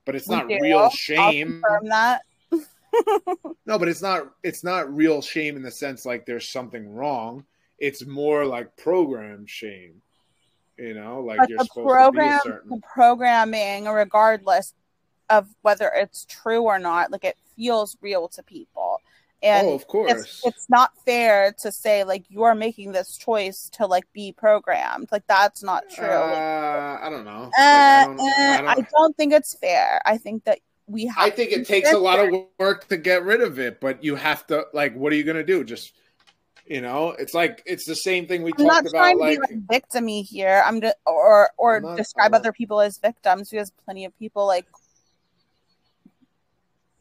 But it's We not do. real shame. confirm that *laughs* No, but it's not it's not real shame in the sense like there's something wrong. It's more like program shame. You know, like but you're the supposed program to be a certain the programming regardless of whether it's true or not like it feels real to people and Oh, of course. it's, it's not fair to say like you're making this choice to like be programmed like that's not true Uh, I don't know. Like, Uh, I, don't, uh, I, I don't, don't think it's fair i think that we have I think it takes a lot of work to get rid of it, but you have to like what are you going to do? Just you know, it's like it's the same thing we I'm talked about like like victimy here. I'm just or or not- describe I'm other people as victims because plenty of people like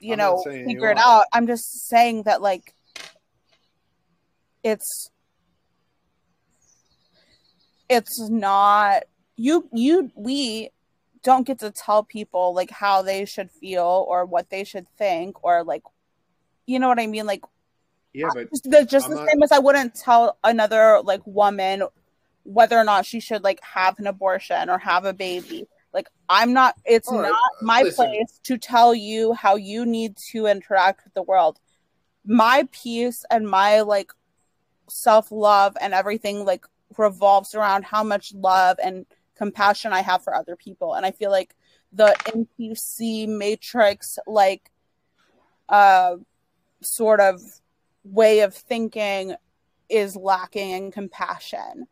you I'm know saying you figure it out. I'm just saying that like it's it's not you you we don't get to tell people like how they should feel or what they should think or like you know what I mean like yeah, but just the, just I'm the not- same as I wouldn't tell another like woman whether or not she should like have an abortion or have a baby. Like I'm not it's right, not my listen. place to tell you how you need to interact with the world. My peace and my like self-love and everything like revolves around how much love and compassion I have for other people. And I feel like the NPC matrix like uh sort of way of thinking is lacking in compassion.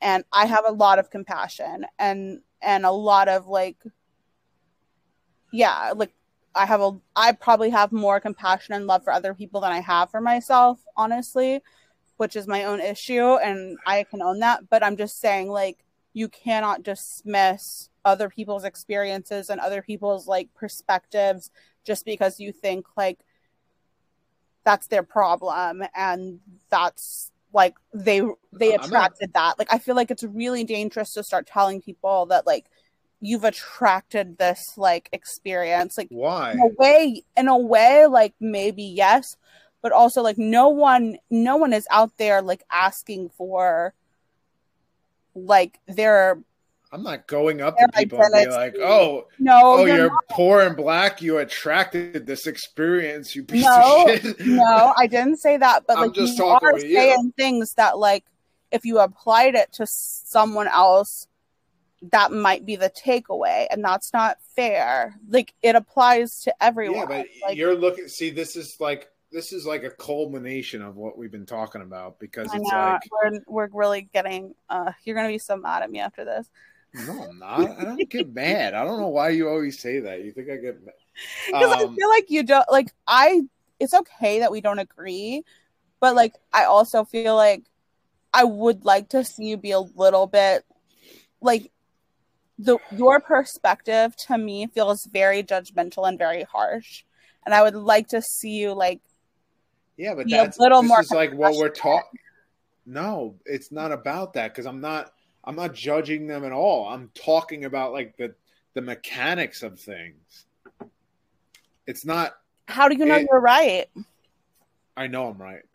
And i have a lot of compassion and and a lot of like yeah like i have a i probably have more compassion and love for other people than i have for myself honestly which is my own issue and i can own that. But i'm just saying like you cannot dismiss other people's experiences and other people's like perspectives just because you think like that's their problem and that's like they they attracted that. Like i feel like it's really dangerous to start telling people that like you've attracted this like experience. Like why? in a way in a way like maybe yes but also like no one no one is out there like asking for like their I'm not going up to people and be like, "Oh, No, oh, you're you're poor and black. You attracted this experience. You piece No, of shit." no, I didn't say that, but I'm like just you talking are with you. saying things that like if you applied it to someone else, that might be the takeaway, and that's not fair. Like it applies to everyone. Yeah, but like, you're looking. See, this is like this is like a culmination of what we've been talking about because it's like, we're we're really getting. Uh, you're gonna be so mad at me after this no, I'm not. I don't get mad. I don't know why you always say that. You think I get mad? because I Um, feel like you don't like. I. It's okay that we don't agree, but like I also feel like I would like to see you be a little bit like the your perspective to me feels very judgmental and very harsh, and I would like to see you like yeah, but be a that's little more is like what we're talking. No, it's not about that because I'm not. I'm not judging them at all. I'm talking about like the the mechanics of things. It's not. How do you know It- you're right? I know I'm right.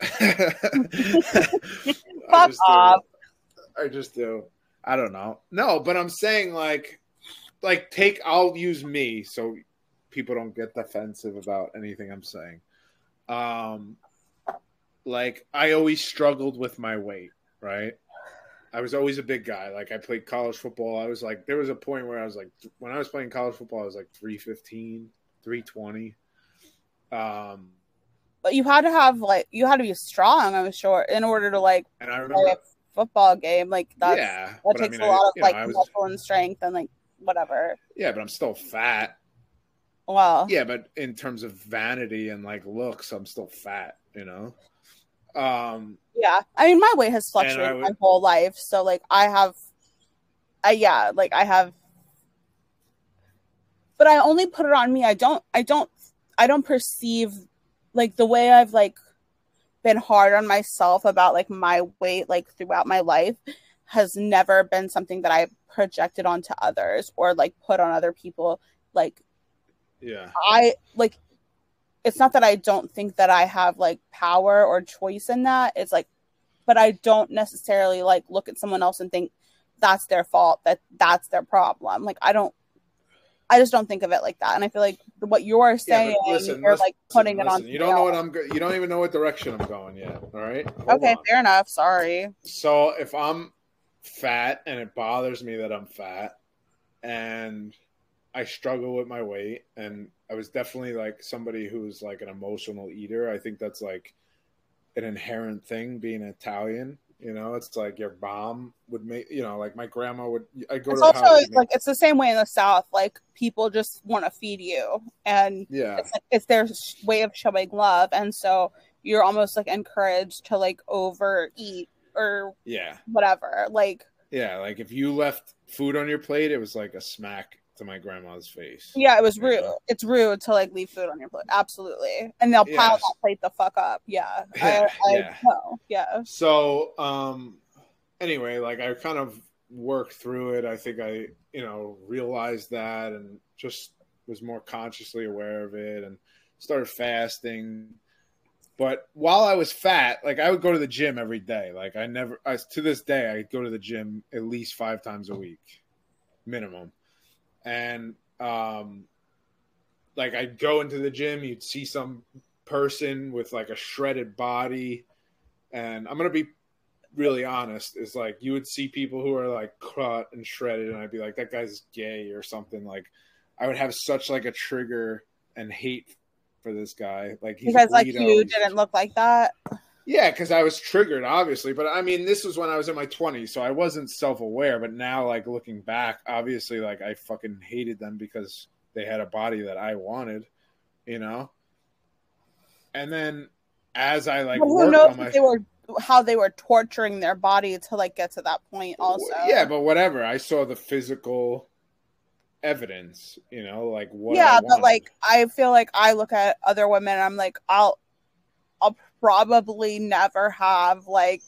*laughs* *laughs* Fuck I off. I just do. I don't know. No, but I'm saying like, like take. I'll use me so people don't get defensive about anything I'm saying. Um, like I always struggled with my weight. Right. I was always a big guy. Like I played college football. I was like, there was a point where I was like, when I was playing college football, I was like 315, 320. Um, But you had to have like you had to be strong. I'm sure in order to like and I play remember, a football game. Like that's yeah, that but I takes mean, a lot I- of you know, like was- muscle and strength and like whatever. yeah, but I'm still fat. Well, Yeah, but in terms of vanity and like looks, I'm still fat, you know. Um, Yeah, I mean, my weight has fluctuated would- my whole life, so like I have, I yeah, like I have, but I only put it on me. I don't, I don't, I don't perceive like the way I've like been hard on myself about like my weight like throughout my life has never been something that I projected onto others or like put on other people. Like yeah, I like it's not that I don't think that I have like power or choice in that. It's like but I don't necessarily like look at someone else and think that's their fault, that that's their problem. Like I don't I just don't think of it like that. And I feel like what you're saying, But listen, you're listen, like putting it on. You don't know what I'm. Go- you don't even know what direction I'm going yet. All right. Hold Okay, on. fair enough. Sorry. So if I'm fat and it bothers me that I'm fat, and I struggle with my weight, and I was definitely like somebody who's like an emotional eater. I think that's like an inherent thing being Italian. You know, it's like your mom would make. You know, like my grandma would. I go It's to her also house. she'd make- like it's the same way in the South. Like people just want to feed you, and yeah, it's like it's their way of showing love, and so you're almost like encouraged to like overeat or yeah, whatever. Like yeah. Like if you left food on your plate, it was like a smack to my grandma's face. yeah, it was Yeah. rude. It's rude to like leave food on your plate. Absolutely, and they'll pile that plate the fuck up. Yeah, *laughs* I, I yeah. know. Yeah, So, um, anyway, like I kind of worked through it. I think I, you know, realized that and just was more consciously aware of it and started fasting. But while I was fat, like I would go to the gym every day. Like I never, I, to this day, I go to the gym at least five times a week, minimum. And, um, like I'd go into the gym, you'd see some person with like a shredded body and I'm gonna be really honest, is like you would see people who are like cut and shredded, and I'd be like, that guy's gay or something. Like I would have such like a trigger and hate for this guy. Like he's because like you didn't look like that. Yeah, because I was triggered, obviously. But I mean, this was when I was in my 20s, so I wasn't self aware. But now, like looking back, obviously, like I fucking hated them because they had a body that I wanted, you know. And then as I like But who knows on my they were how they were torturing their body to like get to that point. Also, yeah, but whatever. I saw the physical evidence, you know, like what. Yeah, but like I feel like I look at other women and I'm like, I'll probably never have like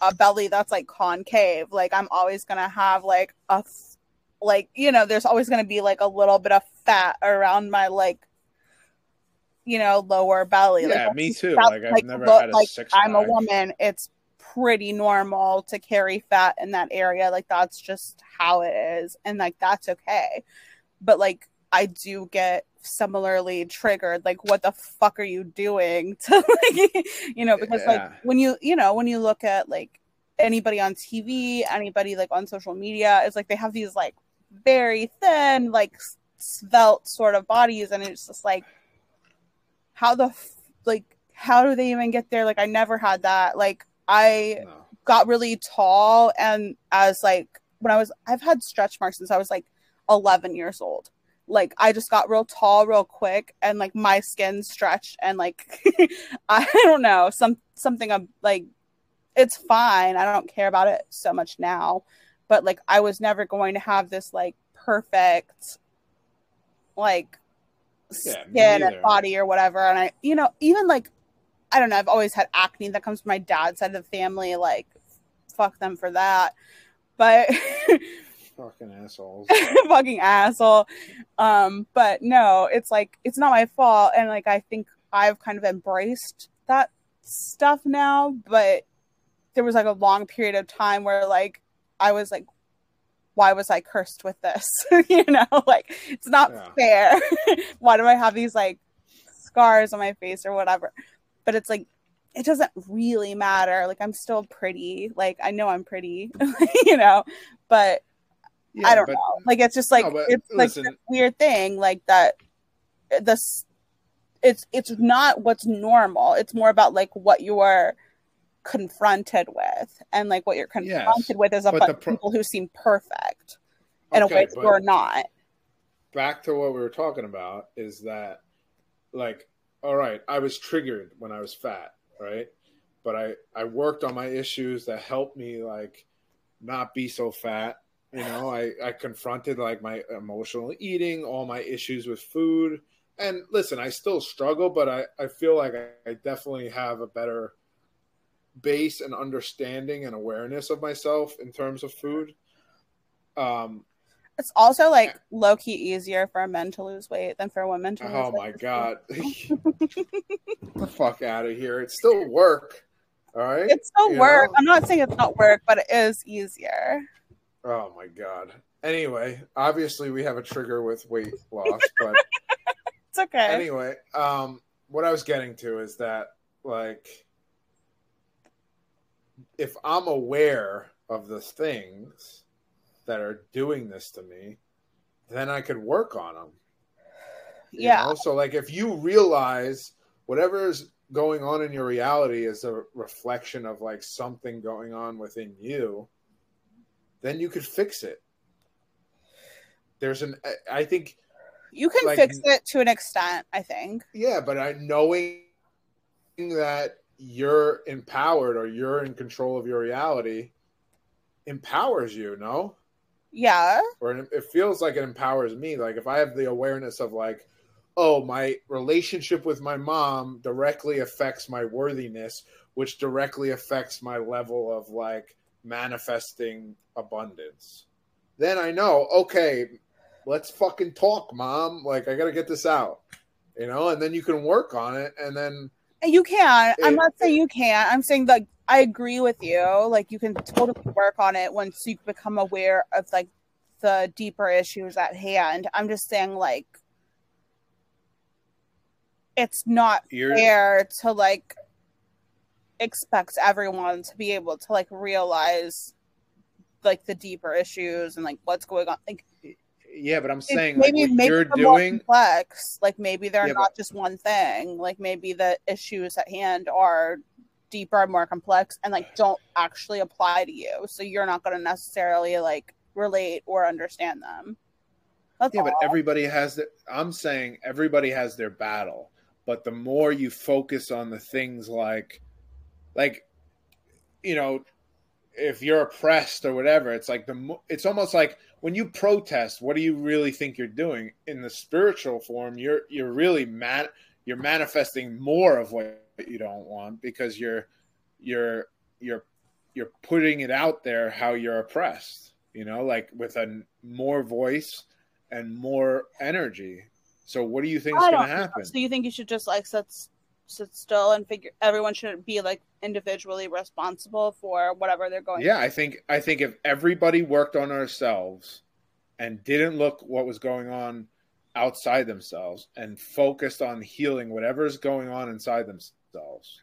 a belly that's like concave. Like I'm always gonna have like a f- like you know, there's always gonna be like a little bit of fat around my like you know lower belly. Yeah, like, me too. just Like, I've never look- had a like six I'm a woman. It's pretty normal to carry fat in that area. Like that's just how it is. And like that's okay. But like I do get similarly triggered. Like, what the fuck are you doing *laughs* to like you know, because Yeah. like when you you know, when you look at like anybody on TV, anybody like on social media, it's like they have these like very thin, like svelte sort of bodies, and it's just like how the f- like how do they even get there? Like I never had that. Like I No. got really tall and as like when I was I've had stretch marks since I was like 11 years old. Like I just got real tall real quick and like my skin stretched and like *laughs* I don't know, some something of like it's fine. I don't care about it so much now. But like I was never going to have this like perfect like Yeah, skin and body or whatever. And I you know, even like I don't know, I've always had acne that comes from my dad's side of the family, like fuck them for that. But *laughs* Fucking assholes. *laughs* fucking asshole. Um, but no, it's like it's not my fault, and like I think I've kind of embraced that stuff now. But there was like a long period of time where like I was like, why was I cursed with this? *laughs* you know, like it's not Yeah. fair. *laughs* why do I have these like scars on my face or whatever? But it's like it doesn't really matter. Like I'm still pretty. Like I know I'm pretty, you know, but Yeah, I don't but- know. Like it's just like No, it's like listen- this weird thing like that this it's it's not what's normal. It's more about like what you're confronted with and like what you're Yes, confronted with is about the pro- people who seem perfect in a way that you're not. back to what we were talking about is that like all right i was triggered when i was fat right but i i worked on my issues that helped me like not be so fat you know i i confronted like my emotional eating all my issues with food and listen i still struggle but i i feel like i, I definitely have a better base and understanding and awareness of myself in terms of food um It's also like low key easier for men to lose weight than for women to lose Oh my god. *laughs* Get the fuck out of here. It's still work. All right. It's still You work. know? I'm not saying it's not work, but it is easier. Oh my god. Anyway, obviously we have a trigger with weight loss, *laughs* but It's okay. anyway, um what I was getting to is that like if I'm aware of the things that are doing this to me, then I could work on them. Yeah. know? So like if you realize whatever is going on in your reality is a reflection of like something going on within you, then you could fix it. There's an I- I think You can like- fix it to an extent, I think. yeah, but I knowing that you're empowered or you're in control of your reality empowers you, no? Yeah. or it it feels like it empowers me. Like if I have the awareness of like, oh, my relationship with my mom directly affects my worthiness, which directly affects my level of like manifesting abundance. Then I know, okay, let's fucking talk, mom. Like I got to get this out, you know, and then you can work on it, and then You can. I'm not saying you can't. I'm saying like I agree with you. Like you can totally work on it once you become aware of like the deeper issues at hand. I'm just saying like it's not you're fair to like expect everyone to be able to like realize like the deeper issues and like what's going on. Like yeah, but I'm saying like what maybe you're doing. complex. Like maybe they're Yeah, not just one thing. Like maybe the issues at hand are deeper and more complex and like don't actually apply to you. So you're not going to necessarily like relate or understand them. That's Yeah, but everybody has the I'm saying everybody has their battle. But the more you focus on the things like like you know, if you're oppressed or whatever, it's like the mo- it's almost like when you protest, what do you really think you're doing? In the spiritual form, you're you're really man you're manifesting more of what you don't want because you're you're you're you're putting it out there how you're oppressed, you know, like with a more voice and more energy. So what do you think is going to happen? So you think you should just like set sit still and figure everyone should be like individually responsible for whatever they're going yeah i think i think if everybody worked on ourselves and didn't look what was going on outside themselves and focused on healing whatever's going on inside themselves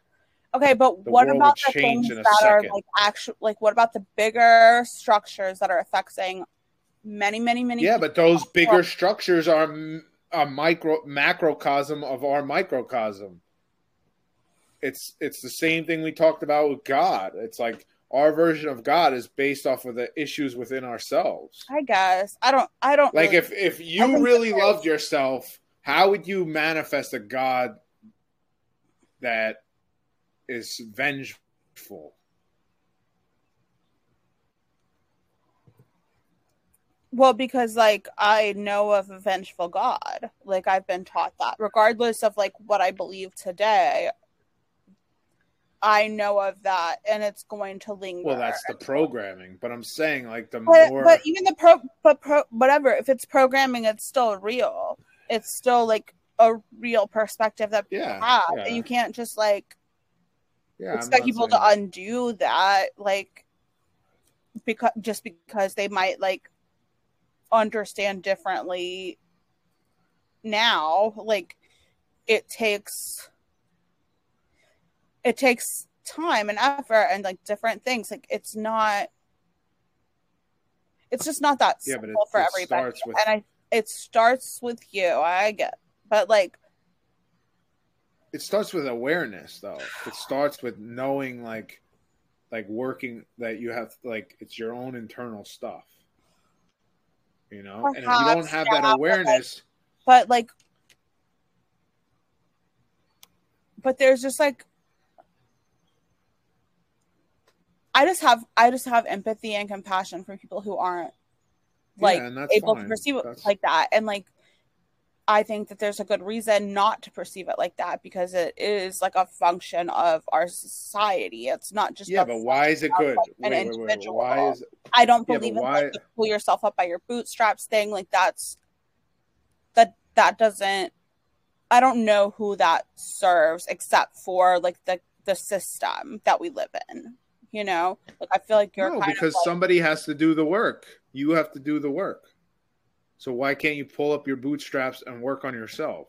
okay but The what about the things that are like actual like what about the bigger structures that are affecting many many many yeah but those bigger structures are a micro macrocosm of our microcosm it's it's the same thing we talked about with god. It's like our version of god is based off of the issues within ourselves. I guess. I don't i don't like really- if if you really there's- loved yourself how would you manifest a god that is vengeful? Well, because like I know of a vengeful God. Like I've been taught that. Regardless of like what I believe today, I know of that and it's going to linger. well that's the programming but i'm saying like the but, more but even the pro but pro whatever, if it's programming it's still real. It's still like a real perspective that people Yeah, have. yeah. And you can't just like yeah, expect people to undo that like because just because they might like understand differently now like it takes it takes time and effort and like different things. Like it's not it's just not that Yeah, simple for it everybody. with- and i it starts with you i get but like it starts with awareness though. It starts with knowing like like working that you have like it's your own internal stuff. You know? And if you don't have yeah, that but, like, awareness but like but there's just like i just have i just have empathy and compassion for people who aren't like yeah, able to perceive it That's- like that and like i think that there's a good reason not to perceive it like that because it is like a function of our society it's not just yeah but why is it good like, an wait, wait, wait, individual. why is I don't Yeah, believe in why- like the pull yourself up by your bootstraps thing. Like that's that that doesn't. I don't know who that serves except for like the the system that we live in. You know, like I feel like you're no kind because of like, somebody has to do the work. You have to do the work. So why can't you pull up your bootstraps and work on yourself?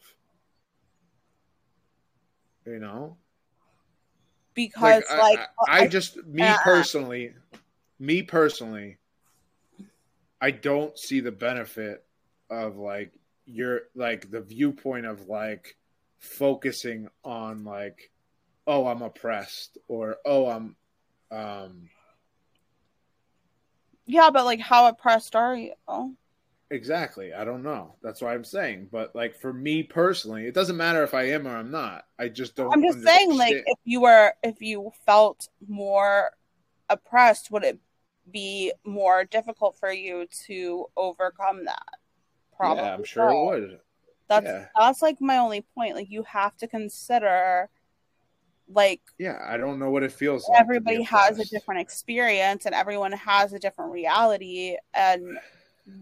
You know? Because I- like, I, I just me uh, personally, me personally, I don't see the benefit of like your like the viewpoint of like focusing on like oh I'm oppressed or oh I'm um yeah, but like how oppressed are you? exactly I don't know that's what I'm saying but like for me personally it doesn't matter if I am or I'm not I just don't I'm just saying, like, if you were, if you felt more oppressed, would it be more difficult for you to overcome that? Probably. yeah I'm sure so. it would That's Yeah. that's like my only point. Like, you have to consider, like, yeah I don't know what it feels like everybody has a different experience, and everyone has a different reality, and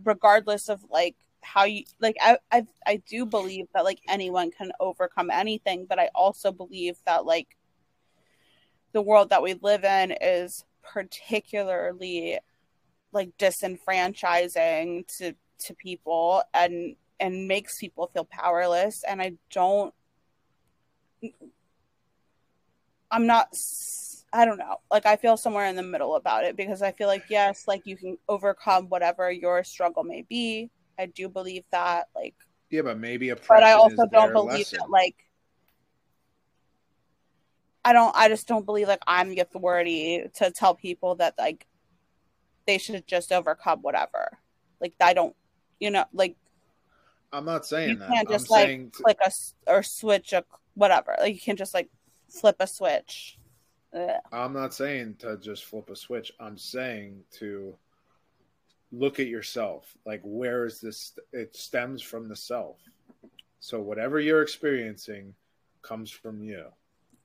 regardless of like how you like I, I i do believe that like anyone can overcome anything but i also believe that like the world that we live in is particularly like disenfranchising to to people and and makes people feel powerless. And i don't i'm not I don't know like i feel somewhere in the middle about it because i feel like yes like you can overcome whatever your struggle may be i do believe that like Yeah, but maybe a but I also don't believe lesson. that like I don't I just don't believe like I'm the authority to tell people that like they should just overcome whatever. Like I don't you know like I'm not saying you that. can't I'm just like saying t- click a or switch a whatever. Like you can't just like flip a switch. Ugh. I'm not saying to just flip a switch. I'm saying to look at yourself. Like where is this it stems from the self. So whatever you're experiencing comes from you.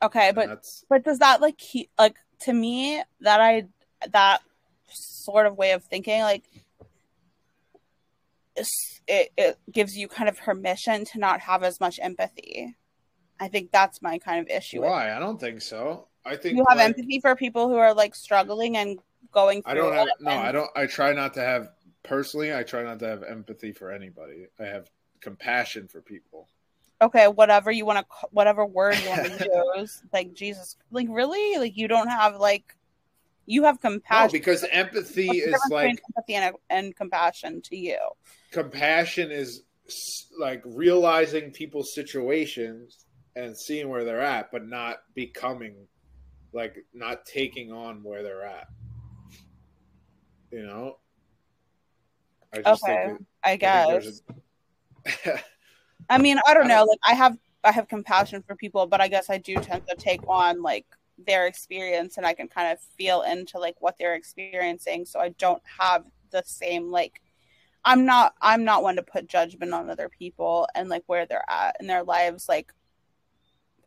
Okay, And but But does that like keep like to me that I that sort of way of thinking like it it gives you kind of permission to not have as much empathy. I think that's my kind of issue. Why? I don't think so. I think you have like, empathy for people who are like struggling and going through I don't have no. I don't. I try not to have personally. I try not to have empathy for anybody. I have compassion for people. okay whatever you want to whatever word you want to *laughs* use like jesus like really like you don't have like you have No, compassion because empathy is like empathy and, and compassion to you compassion is like realizing people's situations and seeing where they're at, but not becoming like not taking on where they're at. You know. I just okay think i it, I guess a- *laughs* I mean, I don't know. Like I have I have compassion for people, but I guess I do tend to take on like their experience and I can kind of feel into like what they're experiencing. So I don't have the same like I'm not I'm not one to put judgment on other people and like where they're at in their lives. Like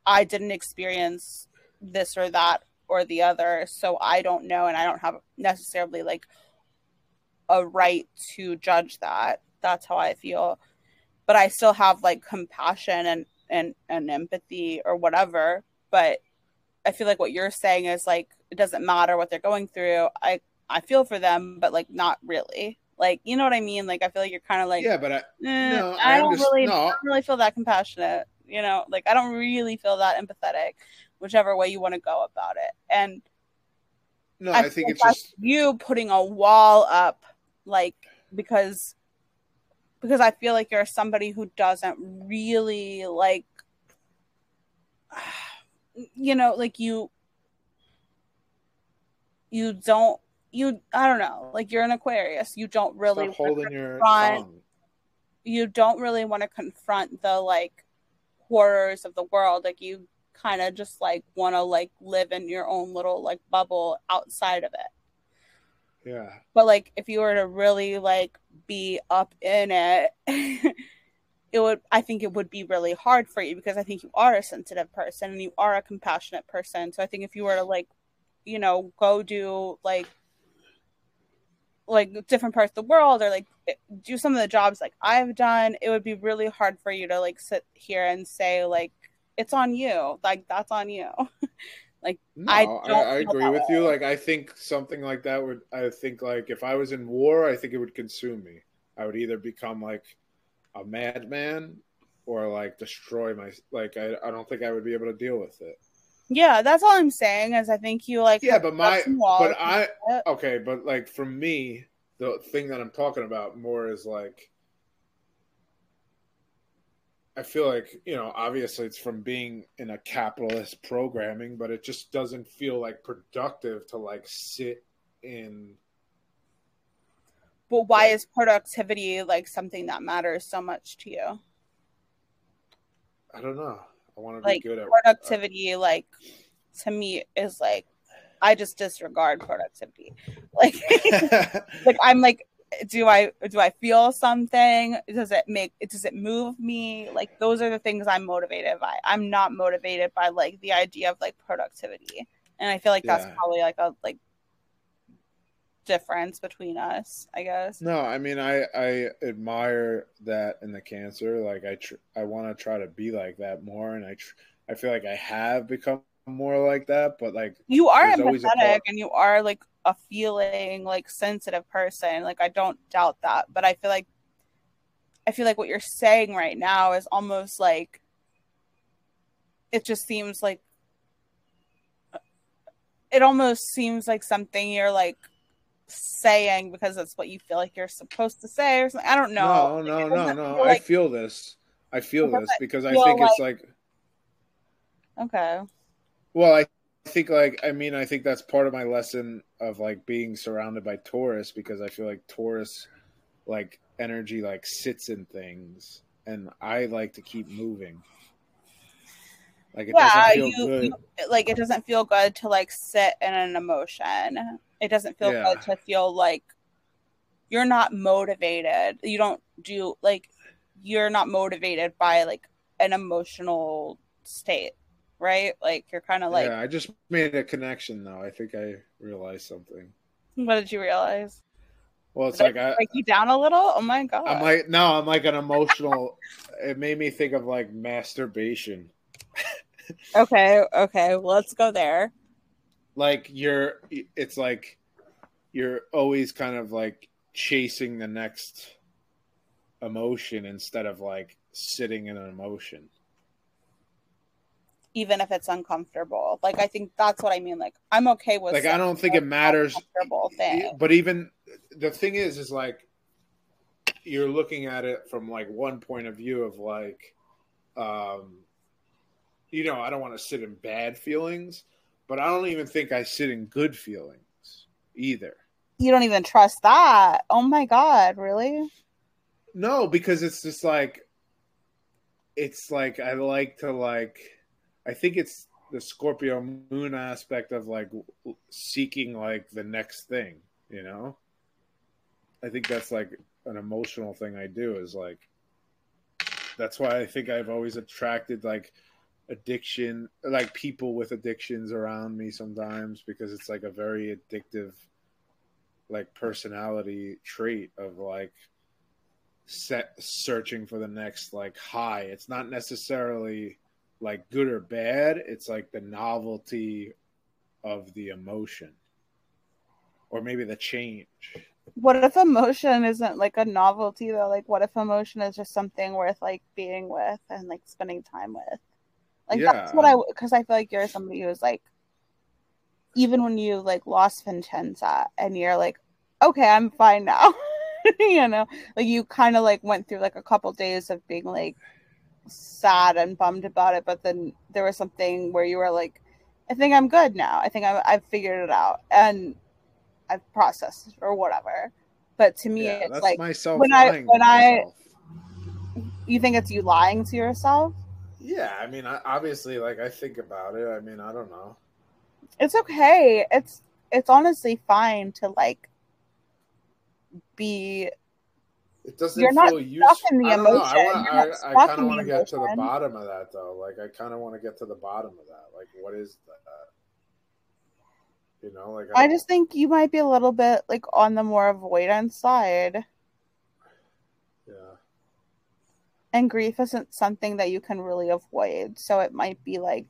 I didn't experience this or that or the other, so I don't know and I don't have necessarily like a right to judge that. That's how I feel but I still have like compassion and and and empathy or whatever. But I feel like what you're saying is like it doesn't matter what they're going through. I I feel for them, but like not really. Like you know what I mean? Like I feel like you're kind of like yeah, but I, eh, no, I, I don't understand- really no. I don't really feel that compassionate. You know, like I don't really feel that empathetic, whichever way you want to go about it. And no, I I think it's just you putting a wall up, like because because I feel like you're somebody who doesn't really like, *sighs* you know, like you, you don't, you, I don't know, like you're an Aquarius. You don't really stop holding your tongue. you don't really want to confront the like horrors of the world like you kind of just like want to like live in your own little like bubble outside of it. Yeah, but like if you were to really like be up in it *laughs* it would i think it would be really hard for you because i think you are a sensitive person and you are a compassionate person. So i think if you were to like you know go do like like different parts of the world or like eh, do some of the jobs like i've done it would be really hard for you to like sit here and say like it's on you like that's on you *laughs* no, I I, don't I, feel agree with you. Like, I think something like that would. I think like if I was in war, I think it would consume me. I would either become like a madman or like destroy my. Like, I, I don't think I would be able to deal with it. Yeah that's all i'm saying is i think you like Yeah, but my, but I, okay, but like for me, the thing that I'm talking about more is like. I feel like, you know, obviously it's from being in a capitalist programming, but it just doesn't feel like productive to like sit in But why is productivity like something that matters so much to you? I don't know. I want to Like be good at uh, productivity, like to me, is like I just disregard productivity. *laughs* Like, *laughs* like I'm like, do I do I feel something? Does it make does it move me? Like those are the things I'm motivated by. I'm not motivated by like the idea of like productivity, and I feel like that's Yeah. probably like a like difference between us. I guess. no, I mean, I I admire that in the cancer. Like, I tr- I want to try to be like that more, and I tr- I feel like I have become more like that. But like, you are empathetic and you are like a feeling like sensitive person like i don't doubt that but i feel like i feel like what you're saying right now is almost like it just seems like it almost seems like something you're like saying because that's what you feel like you're supposed to say or something i don't know no, no, It no, no. feel I feel this. I feel this because I feel think it's like okay Well, I think like I mean I think that's part of my lesson of like being surrounded by Taurus because I feel like Taurus like energy like sits in things and I like to keep moving. Like it yeah doesn't feel you, good. you like it doesn't feel good to like sit in an emotion it doesn't feel Yeah. good to feel like you're not motivated you don't do like you're not motivated by like an emotional state right like you're kind of like yeah, I just made a connection though. I think I realized something. what did you realize Well, it's Did like I break you down a little oh my god I'm like no, I'm like an emotional *laughs* it made me think of like masturbation. *laughs* okay, okay, well, let's go there. Like you're, it's like you're always kind of like chasing the next emotion instead of like sitting in an emotion. Even if it's uncomfortable, like I think that's what I mean. Like I'm okay with. Like I don't think it matters. Thing. But even the thing is, is like you're looking at it from like one point of view of like, um, you know, I don't want to sit in bad feelings, but I don't even think I sit in good feelings either. You don't even trust that. Oh my god, really? No, because it's just like it's like I like to like I think it's the Scorpio moon aspect of like seeking like the next thing, you know? I think that's like an emotional thing I do is like that's why I think I've always attracted like addiction like people with addictions around me sometimes because it's like a very addictive like personality trait of like set searching for the next like high. It's not necessarily like good or bad. It's like the novelty of the emotion or maybe the change. What if emotion isn't like a novelty though? Like what if emotion is just something worth like being with and like spending time with like yeah. that's what i because i feel like you're somebody who's like even when you like lost vincenza and you're like okay i'm fine now *laughs* you know like you kind of like went through like a couple days of being like sad and bummed about it but then there was something where you were like i think i'm good now i think i i've figured it out and I've processed or whatever. But to me, yeah, it's like when I when I you think it's you lying to yourself. Yeah, I mean, I, obviously, like I think about it. I mean, I don't know. It's okay. It's it's honestly fine to like be. It doesn't you're not stuck in the emotion. I, I, I kind of want to get to the bottom of that, though. Like, I kind of want to get to the bottom of that. Like, what is that? You know, like I, I just think you might be a little bit like on the more avoidance side. Yeah. And grief isn't something that you can really avoid, so it might be like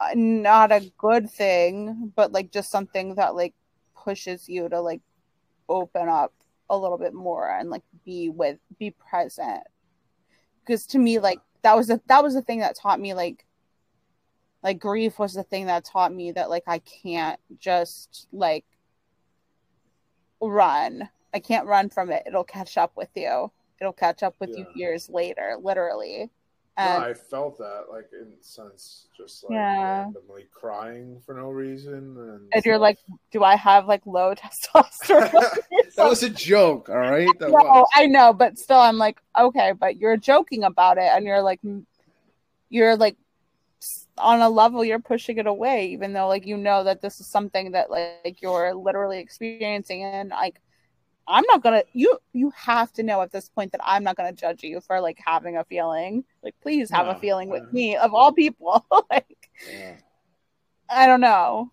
uh, not a good thing, but like just something that like pushes you to like open up a little bit more and like be with be present. Because to me, like that was a that was the thing that taught me like like grief was the thing that taught me that like I can't just like run. I can't run from it. It'll catch up with you. It'll catch up with yeah. you years later, literally. And, I felt that, like in sense, just like yeah. randomly crying for no reason, and, and you're like, "Do I have like low *laughs* testosterone?" *laughs* that was a joke, all right. That no, was. I know, but still, I'm like, okay, but you're joking about it, and you're like, you're like on a level you're pushing it away even though like you know that this is something that like you're literally experiencing and like i'm not gonna you you have to know at this point that i'm not gonna judge you for like having a feeling. Like please have a feeling with me of all people. *laughs* Like yeah. i don't know.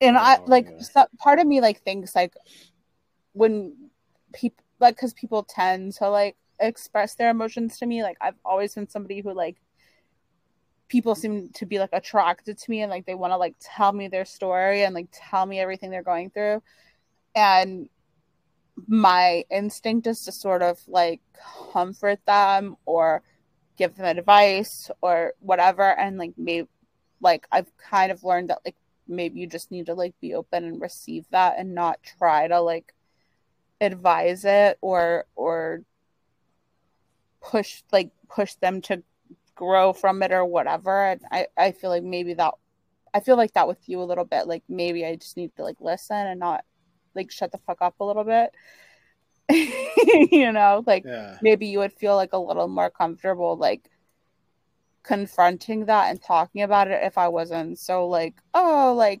And i oh, like yeah. so, part of me like thinks like when people like because people tend to like express their emotions to me like i've always been somebody who like people seem to be like attracted to me and like they want to like tell me their story and like tell me everything they're going through and my instinct is to sort of like comfort them or give them advice or whatever and like maybe like I've kind of learned that like maybe you just need to like be open and receive that and not try to like advise it or or push like push them to grow from it or whatever. And I, I feel like maybe that I feel like that with you a little bit. Like maybe I just need to like listen and not like shut the fuck up a little bit. *laughs* you know, like yeah. maybe you would feel like a little more comfortable like confronting that and talking about it if I wasn't so like, oh, like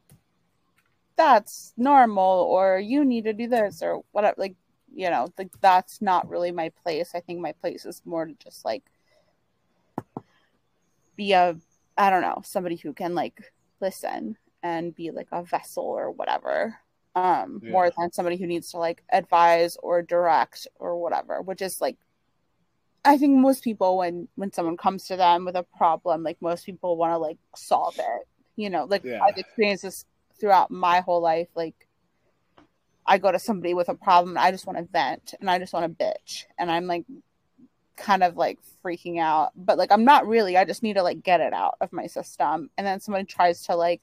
that's normal or you need to do this or whatever like you know like that's not really my place i think my place is more to just like be a I don't know, somebody who can like listen and be like a vessel or whatever. Um, yeah. more than somebody who needs to like advise or direct or whatever, which is like I think most people when when someone comes to them with a problem, like most people want to like solve it. You know, like Yeah. I've experienced this throughout my whole life. Like I go to somebody with a problem, and I just want to vent and I just want to bitch, and I'm like kind of like freaking out, but like I'm not really. I just need to like get it out of my system, and then someone tries to like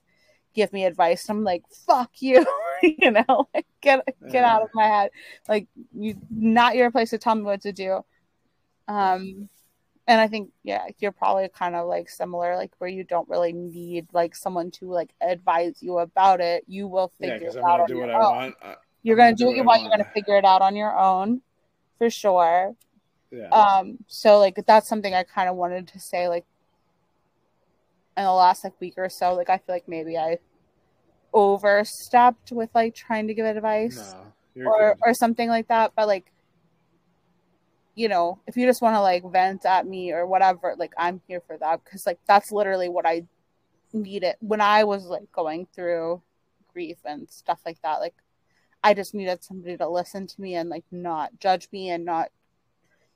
give me advice. I'm like, fuck you, *laughs* *laughs* you know, like get get out of my head. Like you, not your place to tell me what to do. Um, and I think yeah, you're probably kind of like similar, like where you don't really need like someone to like advise you about it. You will Yeah, figure because it I'm out gonna on your own. want. I, You're I'm gonna do what you I want. You're gonna figure it out on your own, for sure. Yeah. Um, so like that's something I kind of wanted to say like in the last like week or so. Like I feel like maybe I overstepped with like trying to give advice no, or good. or something like that. But like, you know, if you just want to like vent at me or whatever, like I'm here for that because like that's literally what I needed when I was like going through grief and stuff like that. Like, I just needed somebody to listen to me and like not judge me and not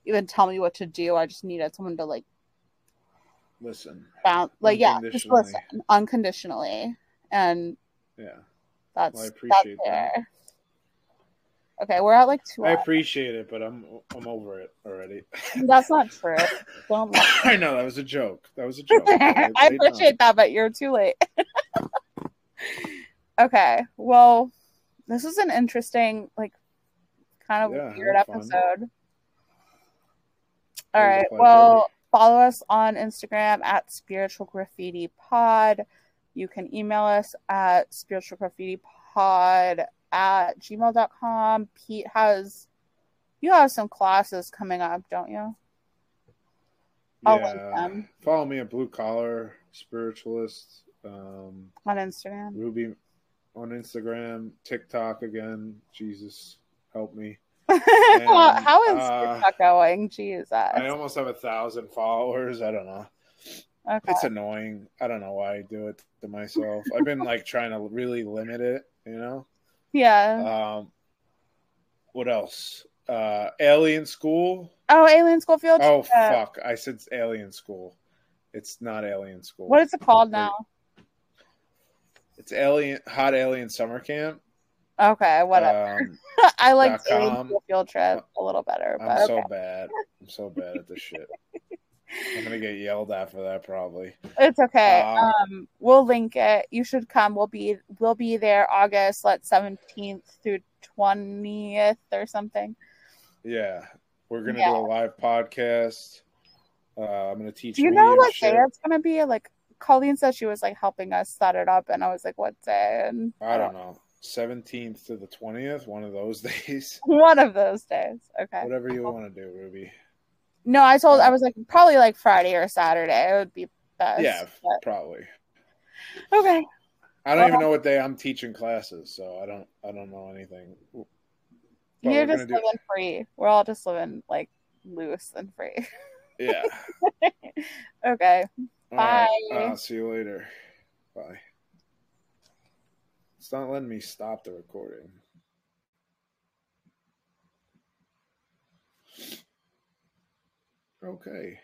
even tell me what to do. I just needed someone to like Listen. bounce, like yeah, just listen unconditionally, and Yeah. that's Well, I that's appreciate that. there. Okay, we're at like two I hours. appreciate it, but I'm I'm over it already. *laughs* That's not true. *laughs* Don't lie. I know that was a joke. That was a joke. *laughs* I night. appreciate that, but you're too late. okay, well, this is an interesting, like, kind of Yeah, weird fun. episode. All right, well, follow us on Instagram at Spiritual Graffiti Pod. You can email us at Spiritual Graffiti Pod at gmail.com. Pete has, you have some classes coming up, don't you? I'll Yeah. them. Follow me at Blue Collar Spiritualist. Um, On Instagram. Ruby on Instagram, TikTok again. Jesus, help me. *laughs* How is uh, TikTok going? Jesus. I almost have a thousand followers. I don't know. Okay. It's annoying. I don't know why I do it to myself. I've been like *laughs* trying to really limit it, you know. Yeah. Um, what else? Uh, Alien School. oh, Alien School Field. Trip. Oh Trip. fuck! I said Alien School. It's not Alien School. What is it called now? It's Alien Hot Alien Summer Camp. Okay, whatever. Um, *laughs* I like Alien. School Field Trip a little better, I'm so okay. bad. I'm so bad at this shit. *laughs* I'm gonna get yelled at for that probably. it's okay. Uh, um, we'll link it. You should come. We'll be we'll be there August let seventeenth through twentieth or something. Yeah, we're gonna Yeah. do a live podcast. Uh, I'm gonna teach. Do you know what shit. day it's gonna be? Like Colleen said, she was like helping us set it up, and I was like, "What day?" And I don't know. 17th to the 20th, one of those *laughs* days. One of those days. Okay. Whatever you want to do, Ruby. No, I told I was like probably like Friday or Saturday. It would be best. Yeah, but- probably. okay. I don't even know what day I'm teaching classes, so I don't. I don't know anything. But You're just gonna do- living free. We're all just living like loose and free. Yeah. *laughs* okay. All right. Bye. Uh, see you later. Bye. It's not letting me stop the recording. Okay.